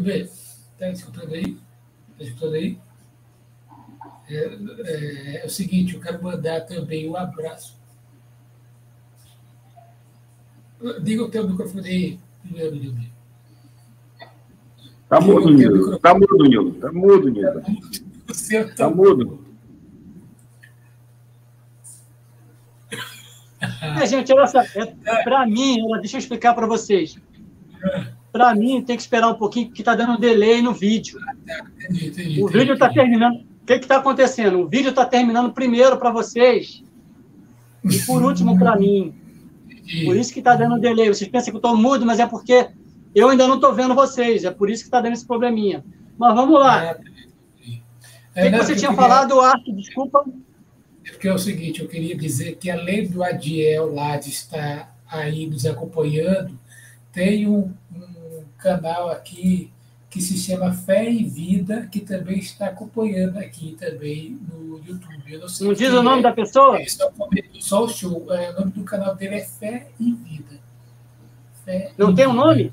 Gilberto, está escutando aí? Está escutando aí? É, é, é, o seguinte, eu quero mandar também um abraço. Diga o teu microfone aí, primeiro, Gilberto. Tá mudo, Nildo. Tá mudo, Nildo. Tá mudo, Nildo. Tá mudo. É, gente, olha só, é, para mim, deixa eu explicar para vocês. Para mim, tem que esperar um pouquinho, porque está dando um delay no vídeo. O vídeo está terminando. O que está acontecendo? O vídeo está terminando primeiro para vocês e por último para mim. Por isso que está dando um delay. Vocês pensam que eu estou mudo, mas é porque eu ainda não estou vendo vocês. É por isso que está dando esse probleminha. Mas vamos lá. É, o que, que você tinha falado, Arthur? Desculpa. É porque é o seguinte, eu queria dizer que além do Adiel lá de estar aí nos acompanhando, tem um, um canal aqui que se chama Fé e Vida, que também está acompanhando aqui também no YouTube. Eu não, sei não diz o nome é, da pessoa? Só, só o show. É, o nome do canal dele é Fé e Vida. Fé não e tem o um nome?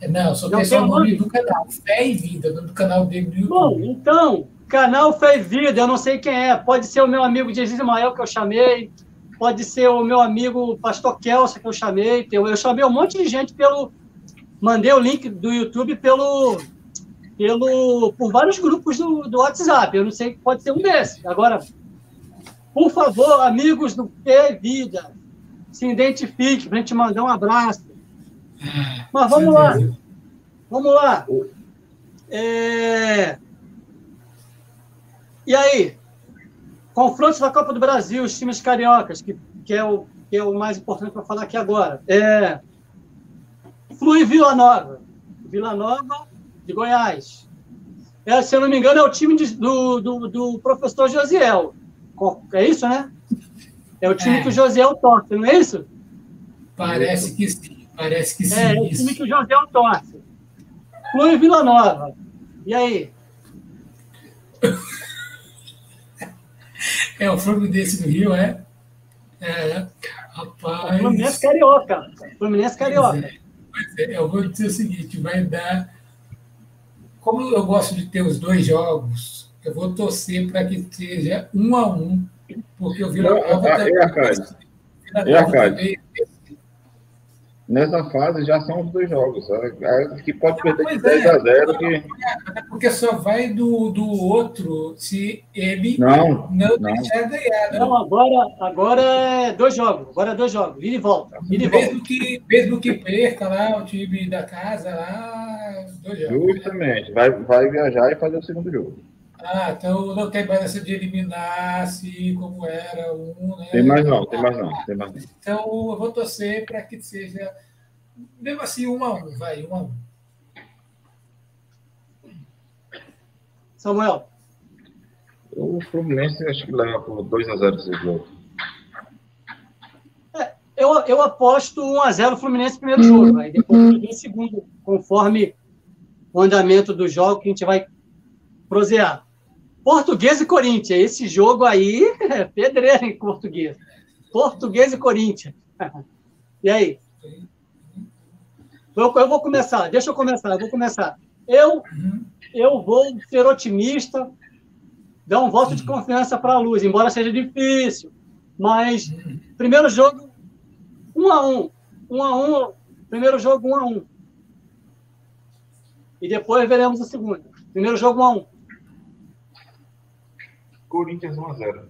É, não, só não tem, só o nome, nome do canal. Fé e Vida, o nome do canal dele no YouTube. Bom, então, Canal Fé e Vida, eu não sei quem é. Pode ser o meu amigo Jesus Ismael que eu chamei, pode ser o meu amigo Pastor Kelso que eu chamei. Eu chamei um monte de gente pelo. Mandei o link do YouTube pelo. pelo por vários grupos do, do WhatsApp. Eu não sei, pode ser um desses. Agora, por favor, amigos do e Vida, se identifique para a gente mandar um abraço. Mas vamos lá. Vamos lá. É... E aí? Confrontos da Copa do Brasil, os times cariocas, que, que, é, o, que é o mais importante para falar aqui agora. É, Flui Vila Nova. Vila Nova de Goiás. É, se eu não me engano, é o time de, do, do, do, professor Josiel. É isso, né? É o time é. que o Josiel torce, não é isso? Parece que sim. Parece que sim. É, é o time que o Josiel torce. Flui Vila Nova. E aí? É o Fluminense do Rio, é? É, rapaz. Fluminense Carioca. Fluminense Carioca. É, eu vou dizer o seguinte: vai dar. Como eu gosto de ter os dois jogos, eu vou torcer para que seja um a um, porque o Vila Nova é, também. É, Arcade. É, Arcade nessa fase já são os dois jogos. Que pode perder de 10 é. a 0. Que... Porque só vai do, do outro se ele não, não, não. deixar ganhar. Não, não agora, agora é dois jogos. Agora é dois jogos. Ida e volta. Ida e mesmo, volta. Que, mesmo que perca lá o time da casa, lá, dois jogos. Justamente. Vai, vai viajar e fazer o segundo jogo. Ah, então não tem mais essa de eliminar se como era um, né? Tem mais não, tem mais não, tem mais não. Então eu vou torcer para que seja, mesmo assim, um a um, vai, um a um. Samuel. O Fluminense acho que leva por 2x0 esse jogo. É, eu, eu aposto 1x0 Fluminense primeiro jogo, aí depois em segundo, conforme o andamento do jogo que a gente vai prosear. Português e Corinthians. Esse jogo aí é pedreiro em português. Português e Corinthians. E aí? Eu, eu, vou começar. Deixa eu começar. Eu vou começar. Eu, eu vou ser otimista, dar um voto de confiança para a Luz, embora seja difícil. Mas, primeiro jogo, um a um. Um a um. Primeiro jogo, um a um. E depois veremos o segundo. Primeiro jogo, um a um. Corinthians 1x0.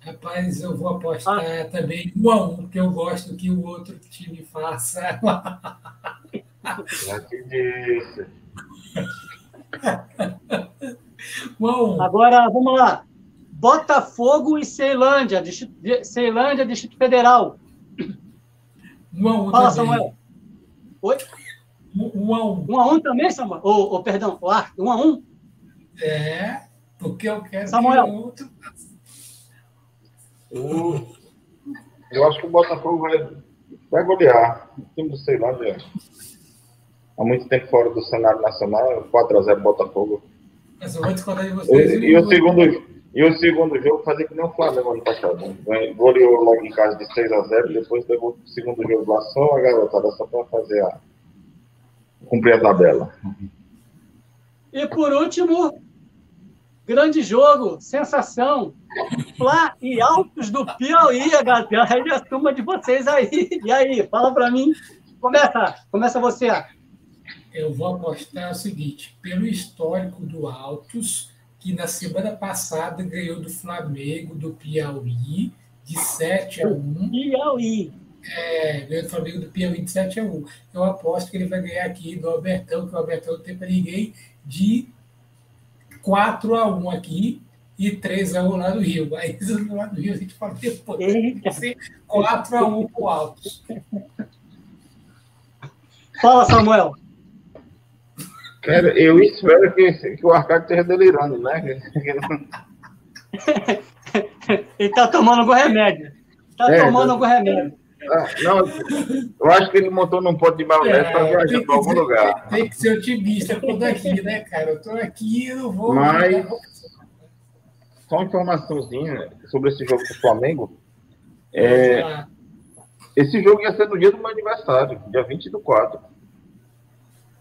Rapaz, eu vou apostar ah. também 1 a 1 porque eu gosto que o outro time faça. Já te disse. 1 a 1 Agora, vamos lá. Botafogo e Ceilândia, Distrito, Ceilândia, Distrito Federal. 1 a 1 Fala, também. Samuel. Oi? 1 a 1 1 a 1 também, Samuel? Ô, oh, perdão, o Ar, 1 a 1 É. Porque eu quero Samuel. que o outro. eu acho que o Botafogo vai, vai golear. O time do Ceilândia há muito tempo fora do cenário nacional, 4x0 Botafogo. Mas eu vou discordar de vocês. E, e, o segundo, e o segundo jogo fazer que nem o Flamengo ano passado. Goleou logo em casa de 6x0, depois levou o segundo jogo lá só a garotada, só para fazer a cumprir a tabela. E por último, grande jogo, sensação. Flá e Altos do Piauí, galera. Aí a turma de vocês aí. E aí, fala para mim. Começa, começa você. Eu vou apostar o seguinte: pelo histórico do Altos, que na semana passada ganhou do Flamengo, do Piauí, de 7 a 1. Piauí. É, ganhou do Flamengo do Piauí de 7 a 1. Eu aposto que ele vai ganhar aqui do Albertão, que o Albertão não tem para ninguém, de 4 a 1 aqui e 3 a 1 lá no Rio. Aí lá no Rio a gente fala depois. Ser 4 a 1 pro Altos. Fala, Samuel. Cara, eu espero que, que o Arcade esteja delirando, né? ele tá tomando algum remédio. Tá é, tomando algum remédio. Ah, não, eu acho que ele montou num pote de maionese é, para viajar para algum lugar. Tem que ser otimista por daqui, né, cara? Eu tô aqui e não vou. Mas, só uma informaçãozinha sobre esse jogo do Flamengo. É, esse jogo ia ser no dia do meu aniversário, dia 20 do 4.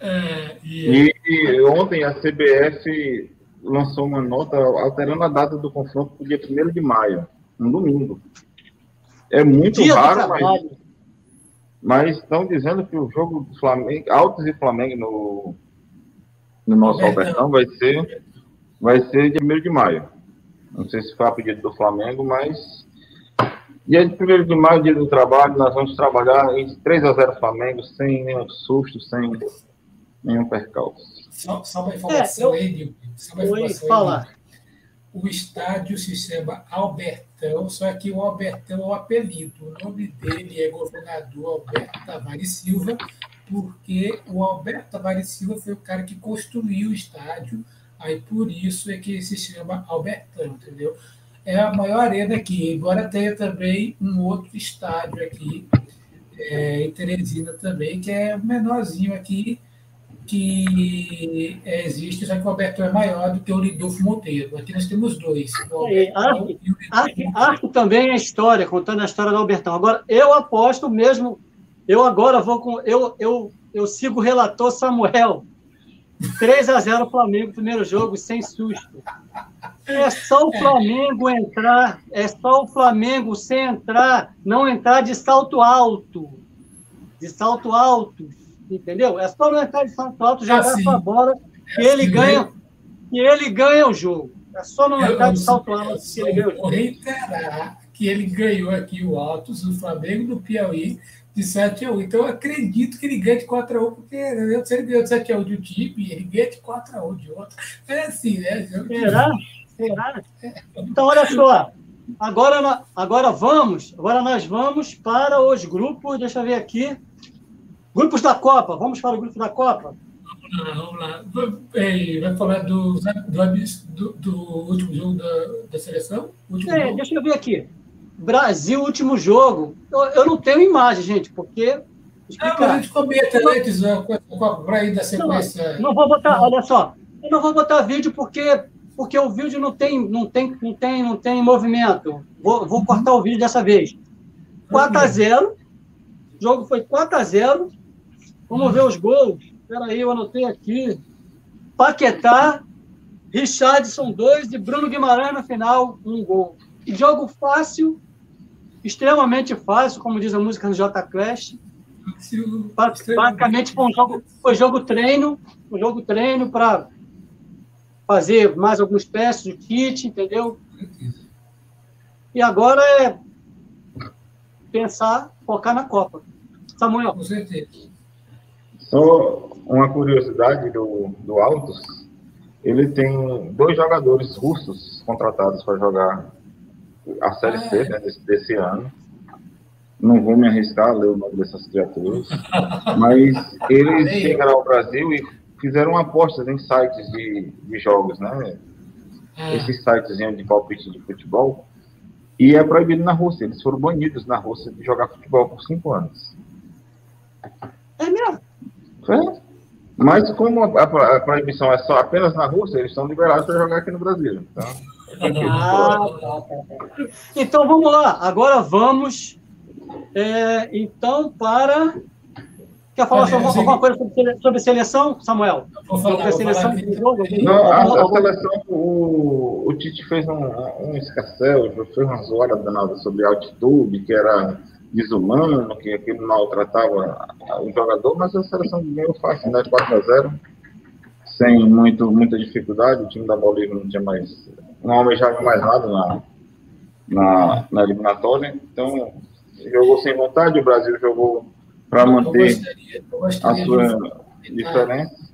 É, e... e ontem a CBF lançou uma nota alterando a data do confronto para o dia 1 de maio, um domingo. É muito dia raro, mas, mas estão dizendo que o jogo do Flamengo, Altos e Flamengo no, no nosso Albertão vai ser, vai ser dia 1 de maio. Não sei se foi a pedido do Flamengo, mas dia de 1 de maio, dia do trabalho, nós vamos trabalhar em 3 a 0 Flamengo, sem nenhum susto, sem nenhum percalço. Só, só uma informação, é, eu... Só uma informação, falar. O estádio se chama Albertão, só que o Albertão é o apelido. O nome dele é governador Alberto Tavares Silva, porque o Alberto Tavares Silva foi o cara que construiu o estádio, aí por isso é que se chama Albertão, entendeu? É a maior arena aqui, embora tenha também um outro estádio aqui, é, em Teresina também, que é menorzinho aqui, que é, existe, só que o Alberto é maior do que o Lidolfo Monteiro. Aqui nós temos dois. É, Arco, também é história, contando a história do Albertão. Agora, eu aposto mesmo, eu agora vou com. Eu, eu, eu sigo o relator Samuel. 3 a 0 Flamengo, primeiro jogo, sem susto. É só o Flamengo entrar, é só o Flamengo sem entrar, não entrar de salto alto. De salto alto entendeu? É só não entrar de salto alto, jogar é assim, sua bola, que ele assim, ganha, né? que ele ganha o jogo. É só não entrar de salto alto que ele ganha o jogo. reiterar que ele ganhou aqui o Altos, o Flamengo do Piauí, de 7 a 1. Então eu acredito que ele ganha de 4 a 1, porque se ele ganhou de 7 a 1 de um time, ele ganha de 4 a 1 de outro. É assim, né? Será? Será? Então, olha só. Agora, agora vamos, agora nós vamos para os grupos. Deixa eu ver aqui. Grupos da Copa, vamos para o grupo da Copa? Vamos lá, vamos lá. Vai falar do, do, do último jogo da, da seleção? É, deixa eu ver aqui. Brasil, último jogo. Eu, eu não tenho imagem, gente, porque. Explicar. Não, a gente comenta antes para ir da sequência. Não, não vou botar, olha só, eu não vou botar vídeo porque porque o vídeo não tem não tem não tem não tem movimento. Vou, vou cortar o vídeo dessa vez. 4 a 0. O jogo foi 4 a 0. Vamos ver os gols. Espera aí, eu anotei aqui. Paquetá, Richardson, dois, e Bruno Guimarães no final, um gol. Jogo fácil, extremamente fácil, como diz a música no J Clash. Basicamente foi um jogo, foi jogo treino, um jogo treino para fazer mais alguns testes de kit, entendeu? E agora é pensar, focar na Copa. Samuel. Com certeza. Só uma curiosidade do, do Altos, ele tem dois jogadores russos contratados para jogar a Série ah, C né, desse, desse, ano. Não vou me arriscar a ler o nome dessas criaturas, mas eles chegaram ao Brasil e fizeram apostas em sites de, de jogos, né? Ah. Esses sites de palpite de futebol. E é proibido na Rússia. Eles foram banidos na Rússia de jogar futebol por cinco anos. É mesmo? É. Mas como a, a, proibição é só apenas na Rússia, eles estão liberados para jogar aqui no Brasil. Então, ah, tá, tá, tá. então vamos lá. Agora vamos é, então para Quer falar sobre, alguma coisa sobre, sobre seleção, Samuel? Falar, sobre a seleção falar jogo? Não, a, a, seleção, o, o Tite fez um, um escassel, fez umas horas danadas sobre altitude, que era desumano, que aquilo maltratava o jogador, mas a seleção ganhou fácil, né? 4 a 0 sem muito, muita dificuldade. O time da Bolívia não tinha mais, não almejava mais nada na, na, na eliminatória. Então, jogou sem vontade, o Brasil jogou para manter gostaria, gostaria a sua diferença.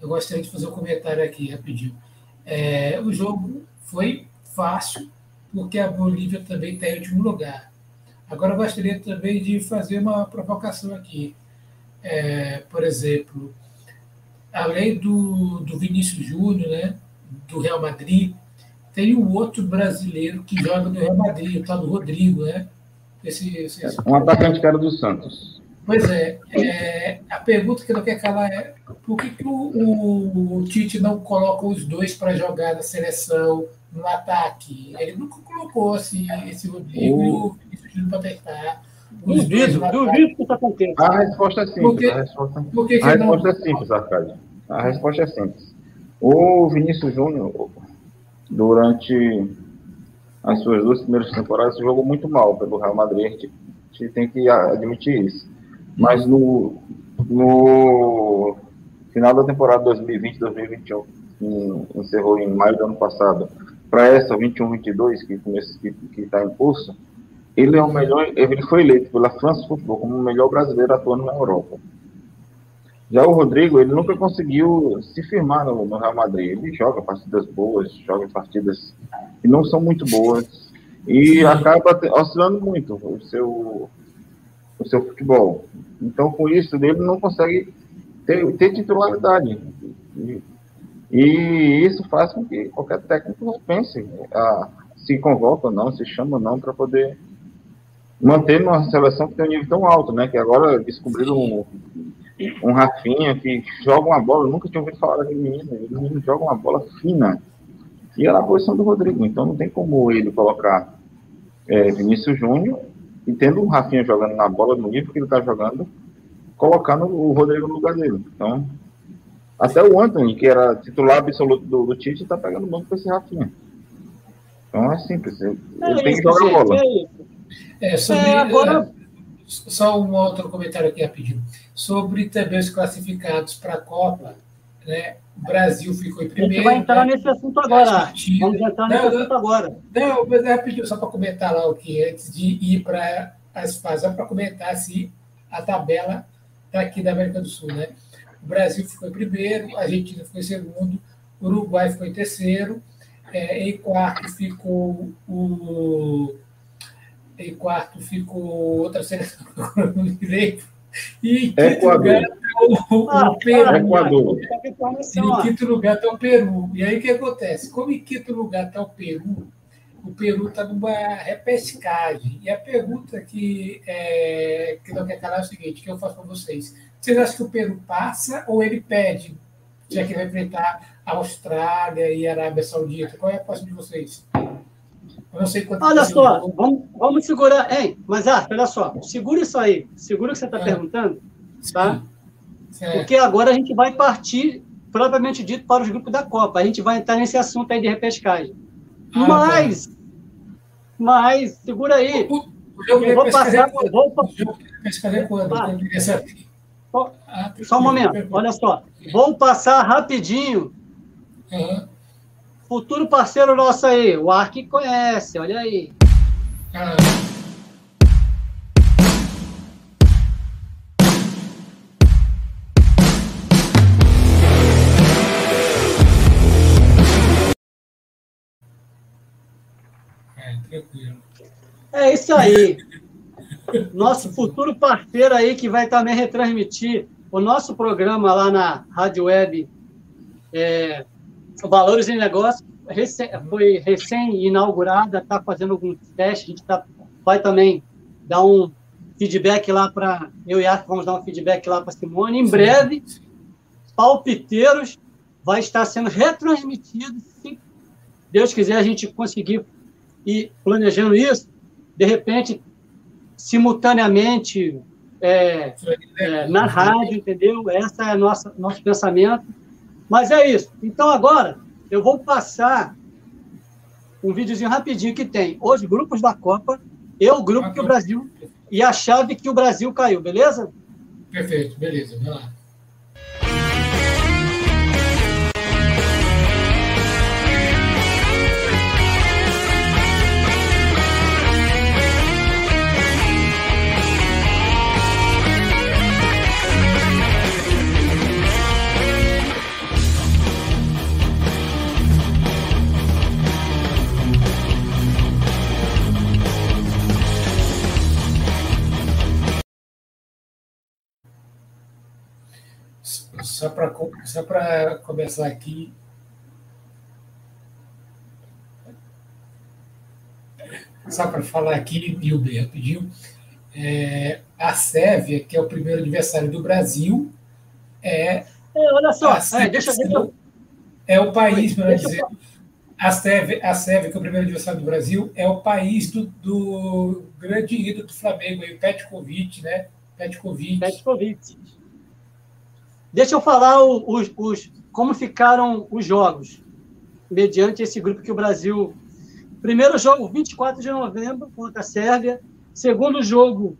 Eu gostaria de fazer um comentário aqui rapidinho. É, o jogo foi fácil, porque a Bolívia também está em último lugar. Agora, eu gostaria também de fazer uma provocação aqui. É, por exemplo, além do, do Vinícius Júnior, né, do Real Madrid, tem um outro brasileiro que joga no Real Madrid, o tal do Rodrigo, né? Esse, esse, esse... Um atacante cara do Santos. Pois é, é, a pergunta que não quer calar é por que, que o, o, o Tite não coloca os dois para jogar na seleção, no ataque? Ele nunca colocou assim, esse Rodrigo e o Vinícius para testar. Duvido, duvido que isso aconteça. A resposta é simples. Porque, a resposta, porque a resposta não... é simples, Arcade. A resposta é simples. O Vinícius Júnior, durante as suas duas primeiras temporadas, jogou muito mal pelo Real Madrid. A gente, a gente tem que admitir isso. Mas no, no final da temporada 2020-2021, que encerrou em maio do ano passado, para essa 21-22 que está em curso, ele é o melhor, ele foi eleito pela France Football como o melhor brasileiro atuando na Europa. Já o Rodrigo, ele nunca conseguiu se firmar no, no, Real Madrid. Ele joga partidas boas, joga partidas que não são muito boas e acaba oscilando muito o seu, o seu futebol. Então, com isso, ele não consegue ter, ter titularidade. E, e, isso faz com que qualquer técnico pense a, se convoca ou não, se chama ou não, para poder manter uma seleção que tem um nível tão alto, né? Que agora descobriram um, um Rafinha que joga uma bola, nunca tinha ouvido falar daquele menino, ele menino joga uma bola fina. E era a posição do Rodrigo, então não tem como ele colocar é, Vinícius Júnior e tendo o Rafinha jogando na bola no nível que ele está jogando, colocando o Rodrigo no lugar dele. Então, até o Anthony, que era titular absoluto do, do Tite, está pegando banco com esse Rafinha. Então é simples, ele, é ele tem que jogar a bola. É, é sobre, é, agora... Só um outro comentário aqui rapidinho. Sobre também os classificados para a Copa, né? O Brasil ficou em primeiro. A gente vai entrar né? nesse assunto agora. Vamos entrar nesse não, assunto agora. Não, mas é rapidinho, só para comentar lá o que antes de ir para as fases, só para comentar se a tabela daqui da América do Sul, né? O Brasil ficou em primeiro, a Argentina ficou em segundo, o Uruguai ficou em terceiro, é, em quarto ficou o. Em quarto ficou outra seleção direito. E em quinto Equador. lugar está o, ah, o Peru. Equador. E em quinto lugar está o Peru. E aí o que acontece? Como em quinto lugar está o Peru, o Peru está numa repescagem. E a pergunta que, é, que não quer calar é o seguinte, que eu faço para vocês. Vocês acham que o Peru passa ou ele pede, já que vai enfrentar a Austrália e a Arábia Saudita? Qual é a aposta de vocês? Eu não sei quanto Olha só, vamos, vamos segurar. Hein, mas ah, olha só, segura isso aí. Segura o que você está é. perguntando, tá? É. Porque agora a gente vai partir, propriamente dito, para os grupos da Copa. A gente vai entrar nesse assunto aí de repescagem. Ah, mas, tá. mas, segura aí. O, eu vou passar. Vou, vou, quando? Só, ah, só um momento, olha só. Vou passar rapidinho. Uhum Futuro parceiro nosso aí, o Ark conhece, olha aí. É, tranquilo. É isso aí. Nosso futuro parceiro aí que vai também retransmitir o nosso programa lá na Rádio Web é, Valores em Negócio recém, foi recém-inaugurada, está fazendo alguns testes, a gente tá, vai também dar um feedback lá para. Eu e a vamos dar um feedback lá para Simone. Em breve, Palpiteiros vai estar sendo retransmitido. Se Deus quiser, a gente conseguir ir planejando isso, de repente, simultaneamente, é, é, na rádio, entendeu? Esse é nosso, nosso pensamento. Mas é isso. Então, agora, eu vou passar um videozinho rapidinho que tem os grupos da Copa e o grupo que o Brasil e a chave que o Brasil caiu, beleza? Perfeito, beleza. Vai lá. Para só começar aqui. Só para falar aqui, Bilber, rapidinho. É, a Sérvia, que é o primeiro adversário do Brasil, é. é olha só, é, deixa, deixa, é o país, para dizer. A Sérvia, a Sérvia, que é o primeiro adversário do Brasil, é o país do, do grande ídolo do Flamengo, aí, o Petkovic, né? Petkovic. Petkovic. Deixa eu falar os, os, como ficaram os jogos, mediante esse grupo que o Brasil. Primeiro jogo, 24 de novembro, contra a Sérvia. Segundo jogo,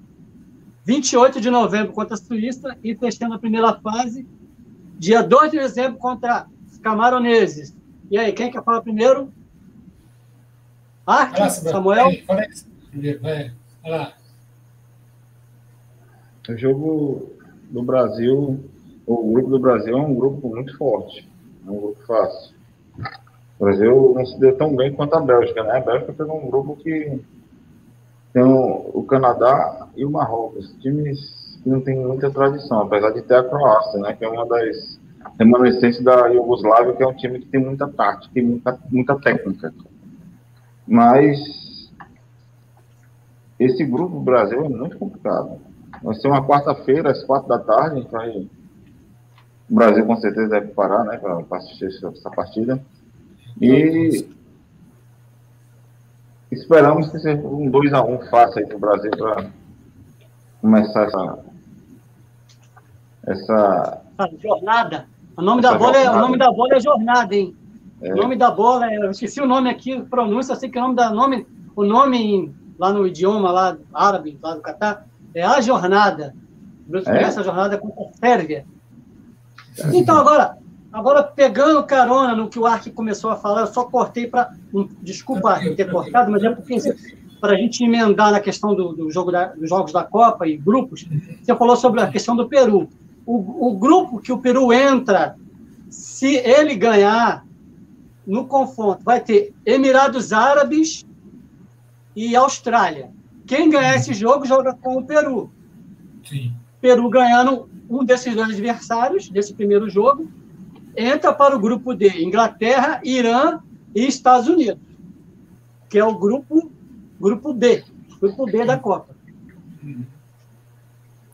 28 de novembro, contra a Suíça. E fechando a primeira fase, dia 2 de dezembro, contra os camaroneses. E aí, quem quer falar primeiro? Arte, Samuel? Vai, lá. O jogo do Brasil o grupo do Brasil é um grupo muito forte, é um grupo fácil. O Brasil não se deu tão bem quanto a Bélgica, né? A Bélgica pegou um grupo que tem o, Canadá e o Marrocos, times que não tem muita tradição, apesar de ter a Croácia, né? Que é uma das remanescentes da Iugoslávia, que é um time que tem muita tática e muita, muita técnica. Mas esse grupo do Brasil é muito complicado. Vai ser uma quarta-feira, às quatro da tarde, a gente vai o Brasil com certeza deve parar, né, para assistir essa partida. E esperamos que seja um 2x1 um fácil aí para o Brasil para começar essa. essa jornada. O nome, da bola é, o nome da bola é jornada, hein? É. O nome da bola, é, eu esqueci o nome aqui, pronúncia, eu sei que o nome da nome, o nome lá no idioma lá árabe, lá do Catar, é a jornada. É? Essa jornada contra a Sérvia. Então, agora, agora pegando carona no que o Ark começou a falar, eu só cortei para. Desculpa ter cortado, mas é porque para a gente emendar na questão do, do jogo da, dos jogos da Copa e grupos, você falou sobre a questão do Peru. O, o grupo que o Peru entra, se ele ganhar no confronto, vai ter Emirados Árabes e Austrália. Quem ganhar esse jogo joga com o Peru. Sim. Peru ganhando um desses dois adversários desse primeiro jogo entra para o grupo D, Inglaterra, Irã e Estados Unidos, que é o grupo grupo D, grupo D da Copa.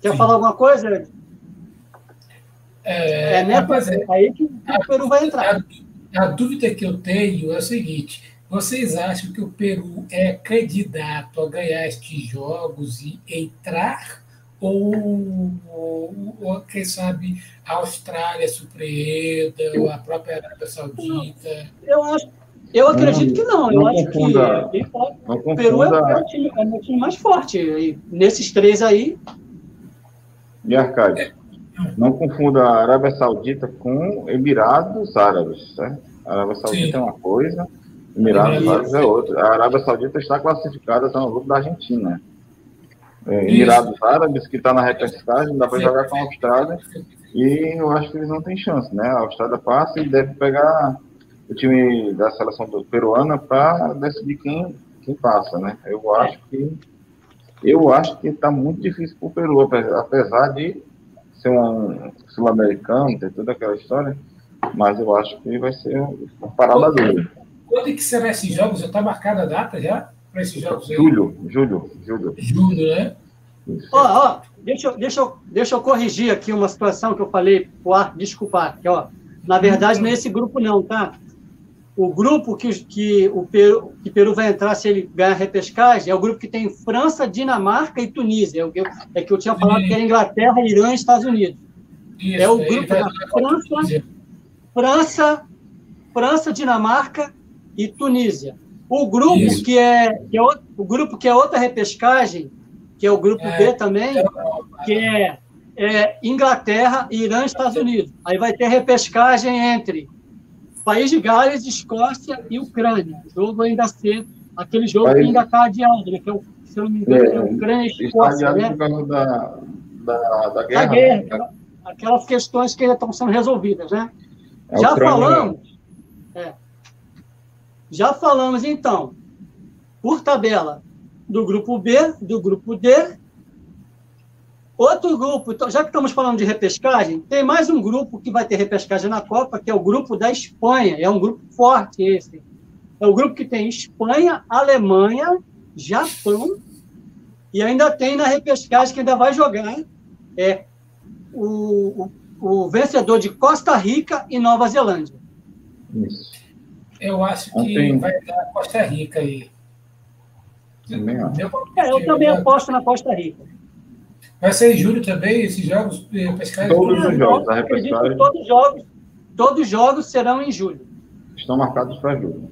Quer Sim. falar alguma coisa, Ed? É, é nessa é, aí que o Peru vai entrar. A, a dúvida que eu tenho é o seguinte: vocês acham que o Peru é candidato a ganhar estes jogos e entrar ou, ou, ou, quem sabe a Austrália surpreenda, ou a própria Arábia Saudita? Eu acho. Eu acredito que não. Eu não acho confunda, que o Peru é o, time, é o time mais forte. E nesses três aí. E Arcade, é. não confunda a Arábia Saudita com Emirados Árabes, certo? A Arábia Saudita Sim. é uma coisa, Emirados Árabes é outra. A Arábia Saudita está classificada, está no grupo da Argentina é, Emirados Árabes, que está na repescagem, dá para jogar com a Austrália, e eu acho que eles não têm chance, né? A Austrália passa e deve pegar o time da seleção peruana para decidir quem, quem passa, né? Eu acho que eu acho que está muito difícil para o Peru, apesar de ser um sul-americano, ter toda aquela história, mas eu acho que vai ser uma parada dele. Quando é que será esses jogos? Já está marcada a data já? Para esses jogos aí? Julho, julho, julho. Julho, né? Ó, ó, deixa, eu, deixa, eu, deixa eu corrigir aqui uma situação que eu falei pro ar, desculpar, que, ó, na verdade, não é esse grupo não, tá? o grupo que, que o Peru, que Peru vai entrar se ele ganhar a repescagem é o grupo que tem França, Dinamarca e Tunísia. É o que eu, é que eu tinha falado que era Inglaterra, Irã e Estados Unidos. Isso, é o grupo da França, França, França, Dinamarca e Tunísia. O grupo que é, que é o grupo que é outra repescagem, que é o grupo é, B também, que é, é Inglaterra, Irã e Estados Unidos. Aí vai ter repescagem entre País de Gales, Escócia e Ucrânia. O jogo ainda ser aquele jogo País... que ainda está adiado, né? que é o, se eu não me engano, é, é Ucrânia e Escócia. Né? da, da, da guerra. Da guerra né? Aquelas questões que estão sendo resolvidas, né? É Já falamos. É, já falamos, então, por tabela, do grupo B, do grupo D. Outro grupo, então, já que estamos falando de repescagem, tem mais um grupo que vai ter repescagem na Copa, que é o grupo da Espanha. É um grupo forte esse. É o grupo que tem Espanha, Alemanha, Japão, e ainda tem na repescagem que ainda vai jogar é o, o, o vencedor de Costa Rica e Nova Zelândia. Isso. Eu acho que Ontem... vai dar Costa Rica aí. Também É, eu também aposto na Costa Rica. Vai ser em julho também esses jogos eh, pescais? Todos os jogos, a repescagem. Todos os jogos, todos os jogos serão em julho. Estão marcados para julho.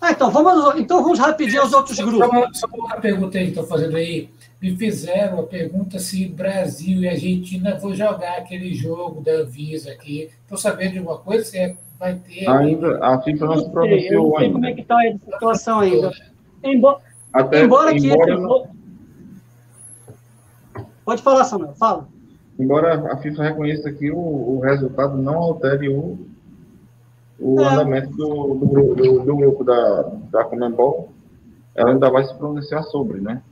Ah, então vamos, então vamos rapidinho aos outros grupos. Só, só uma pergunta aí que estou fazendo aí. Me fizeram a pergunta se Brasil e Argentina vão jogar aquele jogo da Anvisa aqui. Estou sabendo de uma coisa, se é vai ter. Ainda, a FIFA não se pronunciou ainda. Como é que está a situação ainda? Embora, Até, embora que. Embora não... Pode falar, Samuel, fala. Embora a FIFA reconheça que o, o resultado não altere o, o é. andamento do, do, do, do, grupo da, da Comembol, ela ainda vai se pronunciar sobre, né?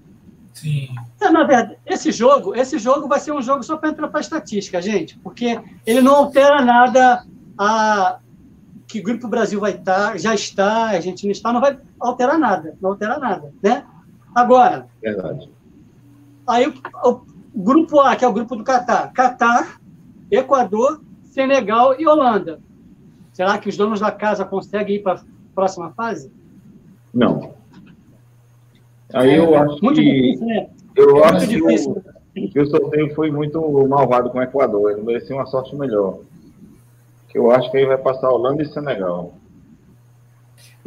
Sim. É, na verdade, esse jogo, esse jogo vai ser um jogo só para entrar para a estatística, gente, porque ele não altera nada a, que Grupo Brasil vai estar, já está, a Argentina está, não vai alterar nada, não alterar nada, né? Agora, Verdade. aí o, o grupo A, que é o grupo do Catar, Catar, Equador, Senegal e Holanda. Será que os donos da casa conseguem ir para a próxima fase? Não. Aí eu é, acho muito que difícil, né? eu é acho que o, que o sorteio foi muito malvado com o Equador. Ele merecia uma sorte melhor que eu acho que aí vai passar Holanda e Senegal.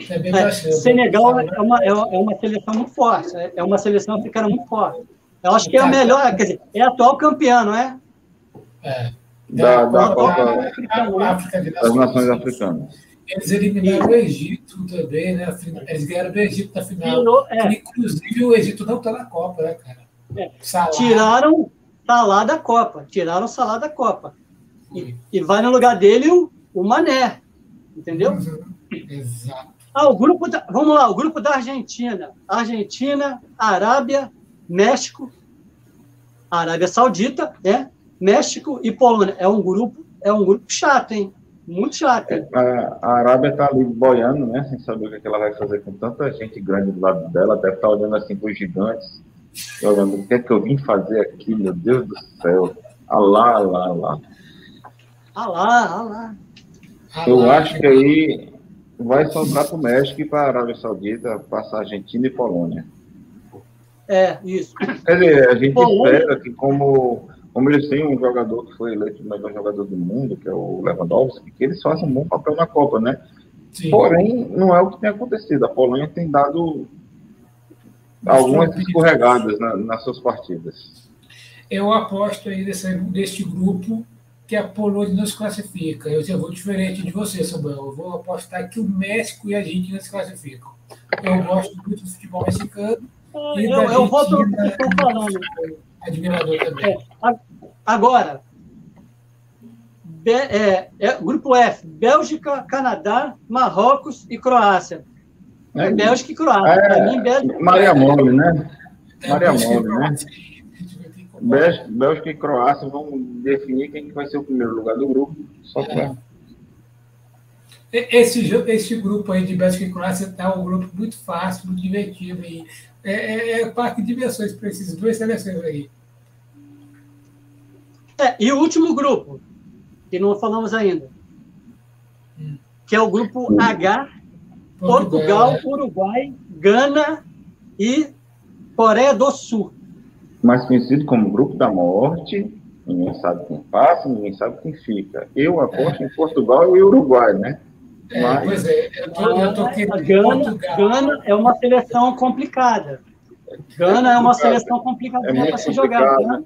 É, é Senegal é uma, é uma seleção muito forte, é, uma seleção africana muito forte. Eu acho que é a melhor, quer dizer, é a atual campeã, não é? É. Da, da, da Copa das Nações Africanas. Eles eliminaram o Egito também, né? Eles ganharam o Egito na final. É. Inclusive, o Egito não está na Copa, né, cara? É. Tiraram Salá da Copa. Tiraram o Salá da Copa. E, e vai no lugar dele o, o Mané. Entendeu? Uhum. Exato. Ah, o grupo da, vamos lá, o grupo da Argentina. Argentina, Arábia, México, Arábia Saudita, né? México e Polônia. É um grupo, é um grupo chato, hein? Muito chato. Hein? A, a Arábia está ali boiando, né? Sem saber o que, ela vai fazer com tanta gente grande do lado dela. Deve estar tá olhando assim para os gigantes. Olhando, o que é que eu vim fazer aqui, meu Deus do céu. Alá, alá, alá. Ah lá, ah lá. Eu acho que aí vai sobrar para o México e para a Arábia Saudita, passar Argentina e Polônia. É, isso. Quer dizer, a gente Polônia... espera que, como, como eles têm um jogador que foi eleito o melhor jogador do mundo, que é o Lewandowski, que eles façam um bom papel na Copa, né? Sim. Porém, não é o que tem acontecido. A Polônia tem dado algumas escorregadas na, nas suas partidas. Eu aposto aí desse, deste grupo que a Polônia não se classifica. Eu já vou diferente de você, Samuel. Eu vou apostar que o México e a Argentina se classificam. Eu gosto muito do futebol mexicano. Ah, e eu, eu vou no que estão falando. Admirador também. É, agora, Be, é, é, grupo F, Bélgica, Canadá, Marrocos e Croácia. É, Bélgica e Croácia. É, mim, Bélgica, Maria Mole, né? É, Maria Mole, né? Bélgica e Croácia vão definir quem vai ser o primeiro lugar do grupo. Só é. Esse, esse grupo aí de Bélgica e Croácia está um grupo muito fácil, muito divertido. aí. É, é, é parque de diversões para essas duas seleções aí. É, e o último grupo, que não falamos ainda. Hum. que é o grupo H, Portugal, Uruguai, Gana e Coreia do Sul. Mais conhecido como Grupo da Morte, ninguém sabe quem passa, ninguém sabe quem fica. Eu aposto é. em Portugal e Uruguai, né? É, Mas... Pois é, eu tô, eu tô a Gana, Gana é uma seleção complicada. Gana é, é uma seleção complicada é para se jogar. Né?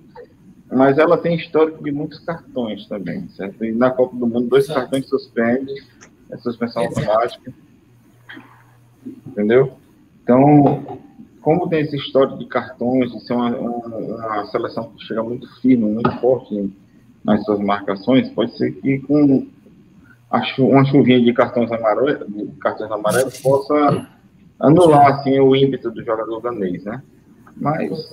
Mas ela tem histórico de muitos cartões também, certo? E na Copa do Mundo, dois Exato. cartões suspendem, é suspensão Exato. automática. Entendeu? Então, como tem esse histórico de cartões, de ser uma, uma, uma, seleção que chega muito firme, muito forte nas suas marcações, pode ser que com uma chuvinha de cartões amarelos, cartões amarelos possa anular assim, o ímpeto do jogador ganês, né? Mas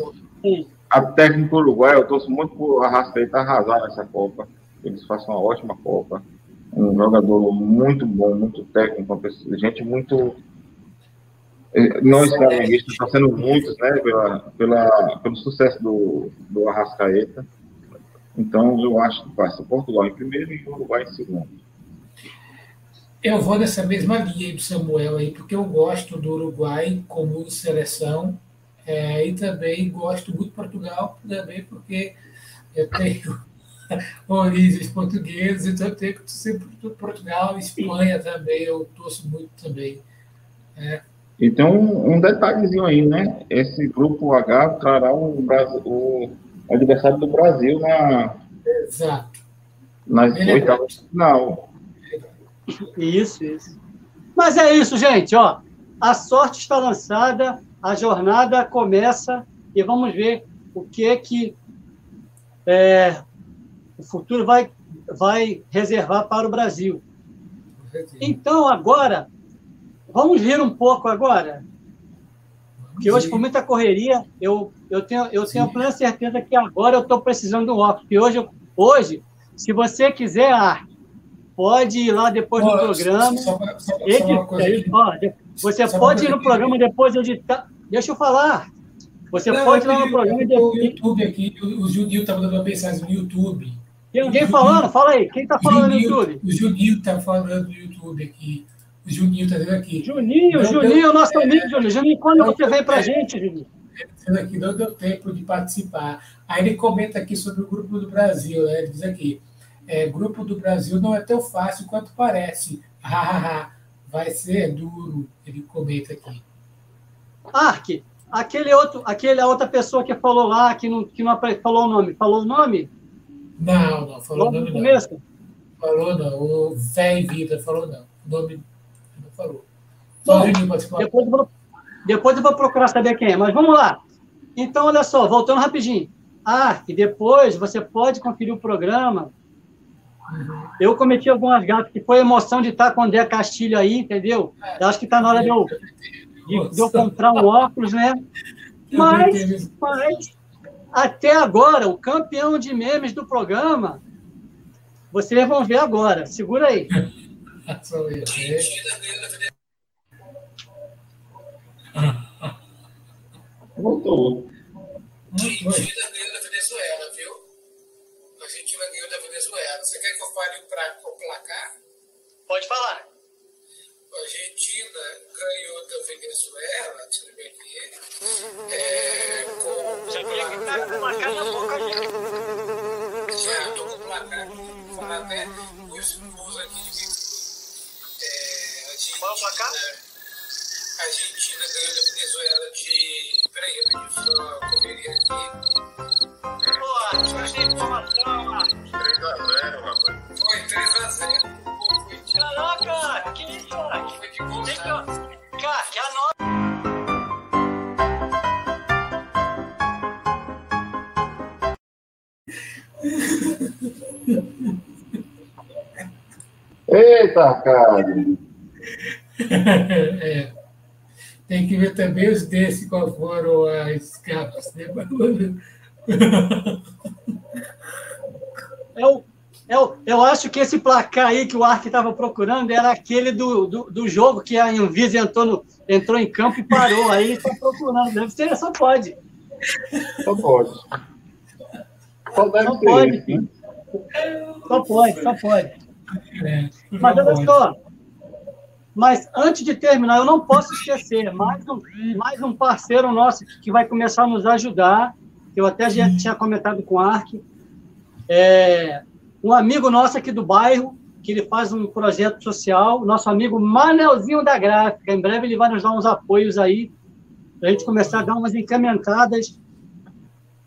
a técnica uruguaia, eu torço muito por Arrascaeta arrasar nessa Copa. Eles façam uma ótima Copa. Um jogador muito bom, muito técnico, gente muito nós flamenguistas estão sendo muitos, né, pela, pela, pelo sucesso do, do Arrascaeta. Então, eu acho que passa Portugal em primeiro e Uruguai em segundo. Eu vou nessa mesma linha do Samuel aí, porque eu gosto do Uruguai como seleção é, e também gosto muito de Portugal, também porque eu tenho origens portuguesas, então eu tenho que torcer por Portugal, Espanha também, eu torço muito também. É, então, um detalhezinho aí, né? Esse grupo H trará o, Brasil, o adversário do Brasil na, Exato. nas é oitavas de final. Isso, isso. Mas é isso, gente. Ó, a sorte está lançada, a jornada começa e vamos ver o que é que é, o futuro vai, vai reservar para o Brasil. Então, agora, Vamos rir um pouco agora? Porque hoje, por muita correria, eu, eu tenho, eu tenho plena certeza que agora eu estou precisando do óculos. Porque hoje, hoje, se você quiser, ah, pode ir lá depois do programa. Só, só, só, ó, você pode ir no programa depois de editar. Deixa eu falar. Você não, pode ir lá no programa e depois. O YouTube aqui, o Judil está mandando uma mensagem no YouTube. Tem alguém falando? Fala aí. Quem está falando no YouTube? O Judil está falando no YouTube aqui. O Juninho está dizendo aqui. Juninho, não Juninho, deu... nosso amigo Juninho. Juninho, quando você vem para a gente, Juninho? Dizendo aqui, não deu tempo de participar. Aí ele comenta aqui sobre o Grupo do Brasil. Né? Ele diz aqui: é, Grupo do Brasil não é tão fácil quanto parece. Vai ser duro. Ele comenta aqui. Ark, aquele outro, aquele outra pessoa que falou lá, que não, que não falou o nome, falou o nome? Não, não, falou o nome não. Começo? Falou não. O e Vida falou não. O nome falou. Bom, depois, eu vou, depois eu vou procurar saber quem é, mas vamos lá. Então, olha só, voltando rapidinho. Ah, e depois você pode conferir o programa. Eu cometi algumas gatas, que foi a emoção de estar com o André Castilho aí, entendeu? Eu acho que está na hora de eu, de, de eu comprar um óculos, né? Mas, mas, até agora, o campeão de memes do programa, vocês vão ver agora. Segura aí. Voltou. Ganhou da Venezuela, viu? A da Venezuela. Você quer que eu fale o, pra, o placar? Pode falar. A Argentina ganhou da Venezuela, deixa eu ver aqui. É, com... Já queria que tá com o placar na boca aqui. Já estou com o placar aqui. Falar até os gols aqui de qual é o placar? A Argentina ganhou da Venezuela de. Peraí, eu pedi só conferir aqui. Pô, acho que informação, Marcos. 3x0, rapaz. Foi 3x0. Caraca, que isso, Marcos? Foi de gol? Cara, que a nota. Eita, cara! é. Tem que ver também os desses, qual foram as capas. Né? Eu, eu, eu acho que esse placar aí que o Ark estava procurando era aquele do, do, do, jogo que a Anvisa entrou, no, entrou em campo e parou. Aí está procurando. Deve ser, só pode. Só pode. Só, deve só pode. Sim. Só pode, só pode. É, Mas olha só, Mas antes de terminar, eu não posso esquecer mais um, mais um parceiro nosso que vai começar a nos ajudar, eu até já tinha comentado com o Ark, é, um amigo nosso aqui do bairro, que ele faz um projeto social, nosso amigo Manelzinho da Gráfica. Em breve ele vai nos dar uns apoios aí, para a gente começar a dar umas encaminhadas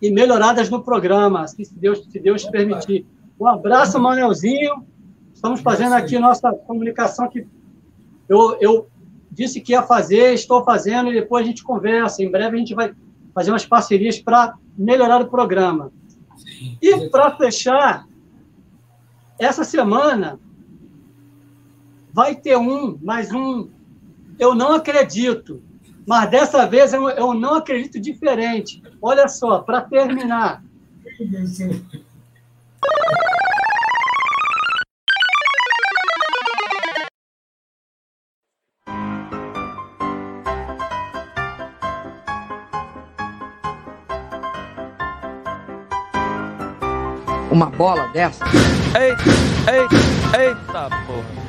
e melhoradas no programa, se Deus, se Deus permitir. Um abraço, Manelzinho. Estamos fazendo aqui nossa comunicação que eu, eu disse que ia fazer, estou fazendo, e depois a gente conversa. Em breve a gente vai fazer umas parcerias para melhorar o programa. Sim. E para fechar, essa semana vai ter um, mais um, eu não acredito. Mas dessa vez eu, eu não acredito diferente. Olha só, para terminar. Uma bola dessa? Eita, eita, eita porra.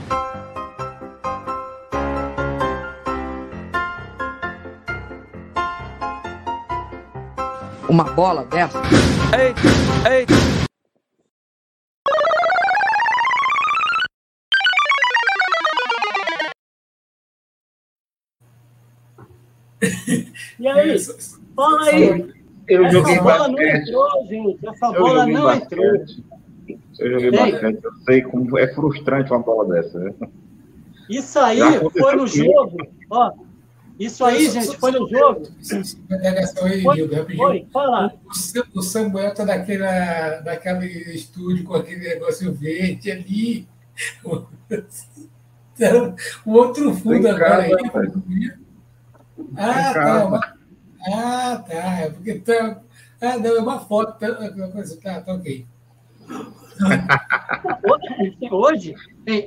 uma bola dessa. Ei, ei. E aí? Fala aí. Eu Essa joguei bola basquete. não entrou, gente. Essa eu bola não basquete. entrou. Eu joguei Ei. basquete, eu sei como é frustrante uma bola dessa. Né? Isso aí foi no jogo. Ó, isso aí, gente, foi no jogo. Foi, foi, fala. O Samuel está naquela, naquele estúdio com aquele negócio verde ali. O outro fundo agora aí. Ah, tá. Ah, tá. É porque tá. Ah, não, é uma foto. Tá, tá, tá ok. hoje,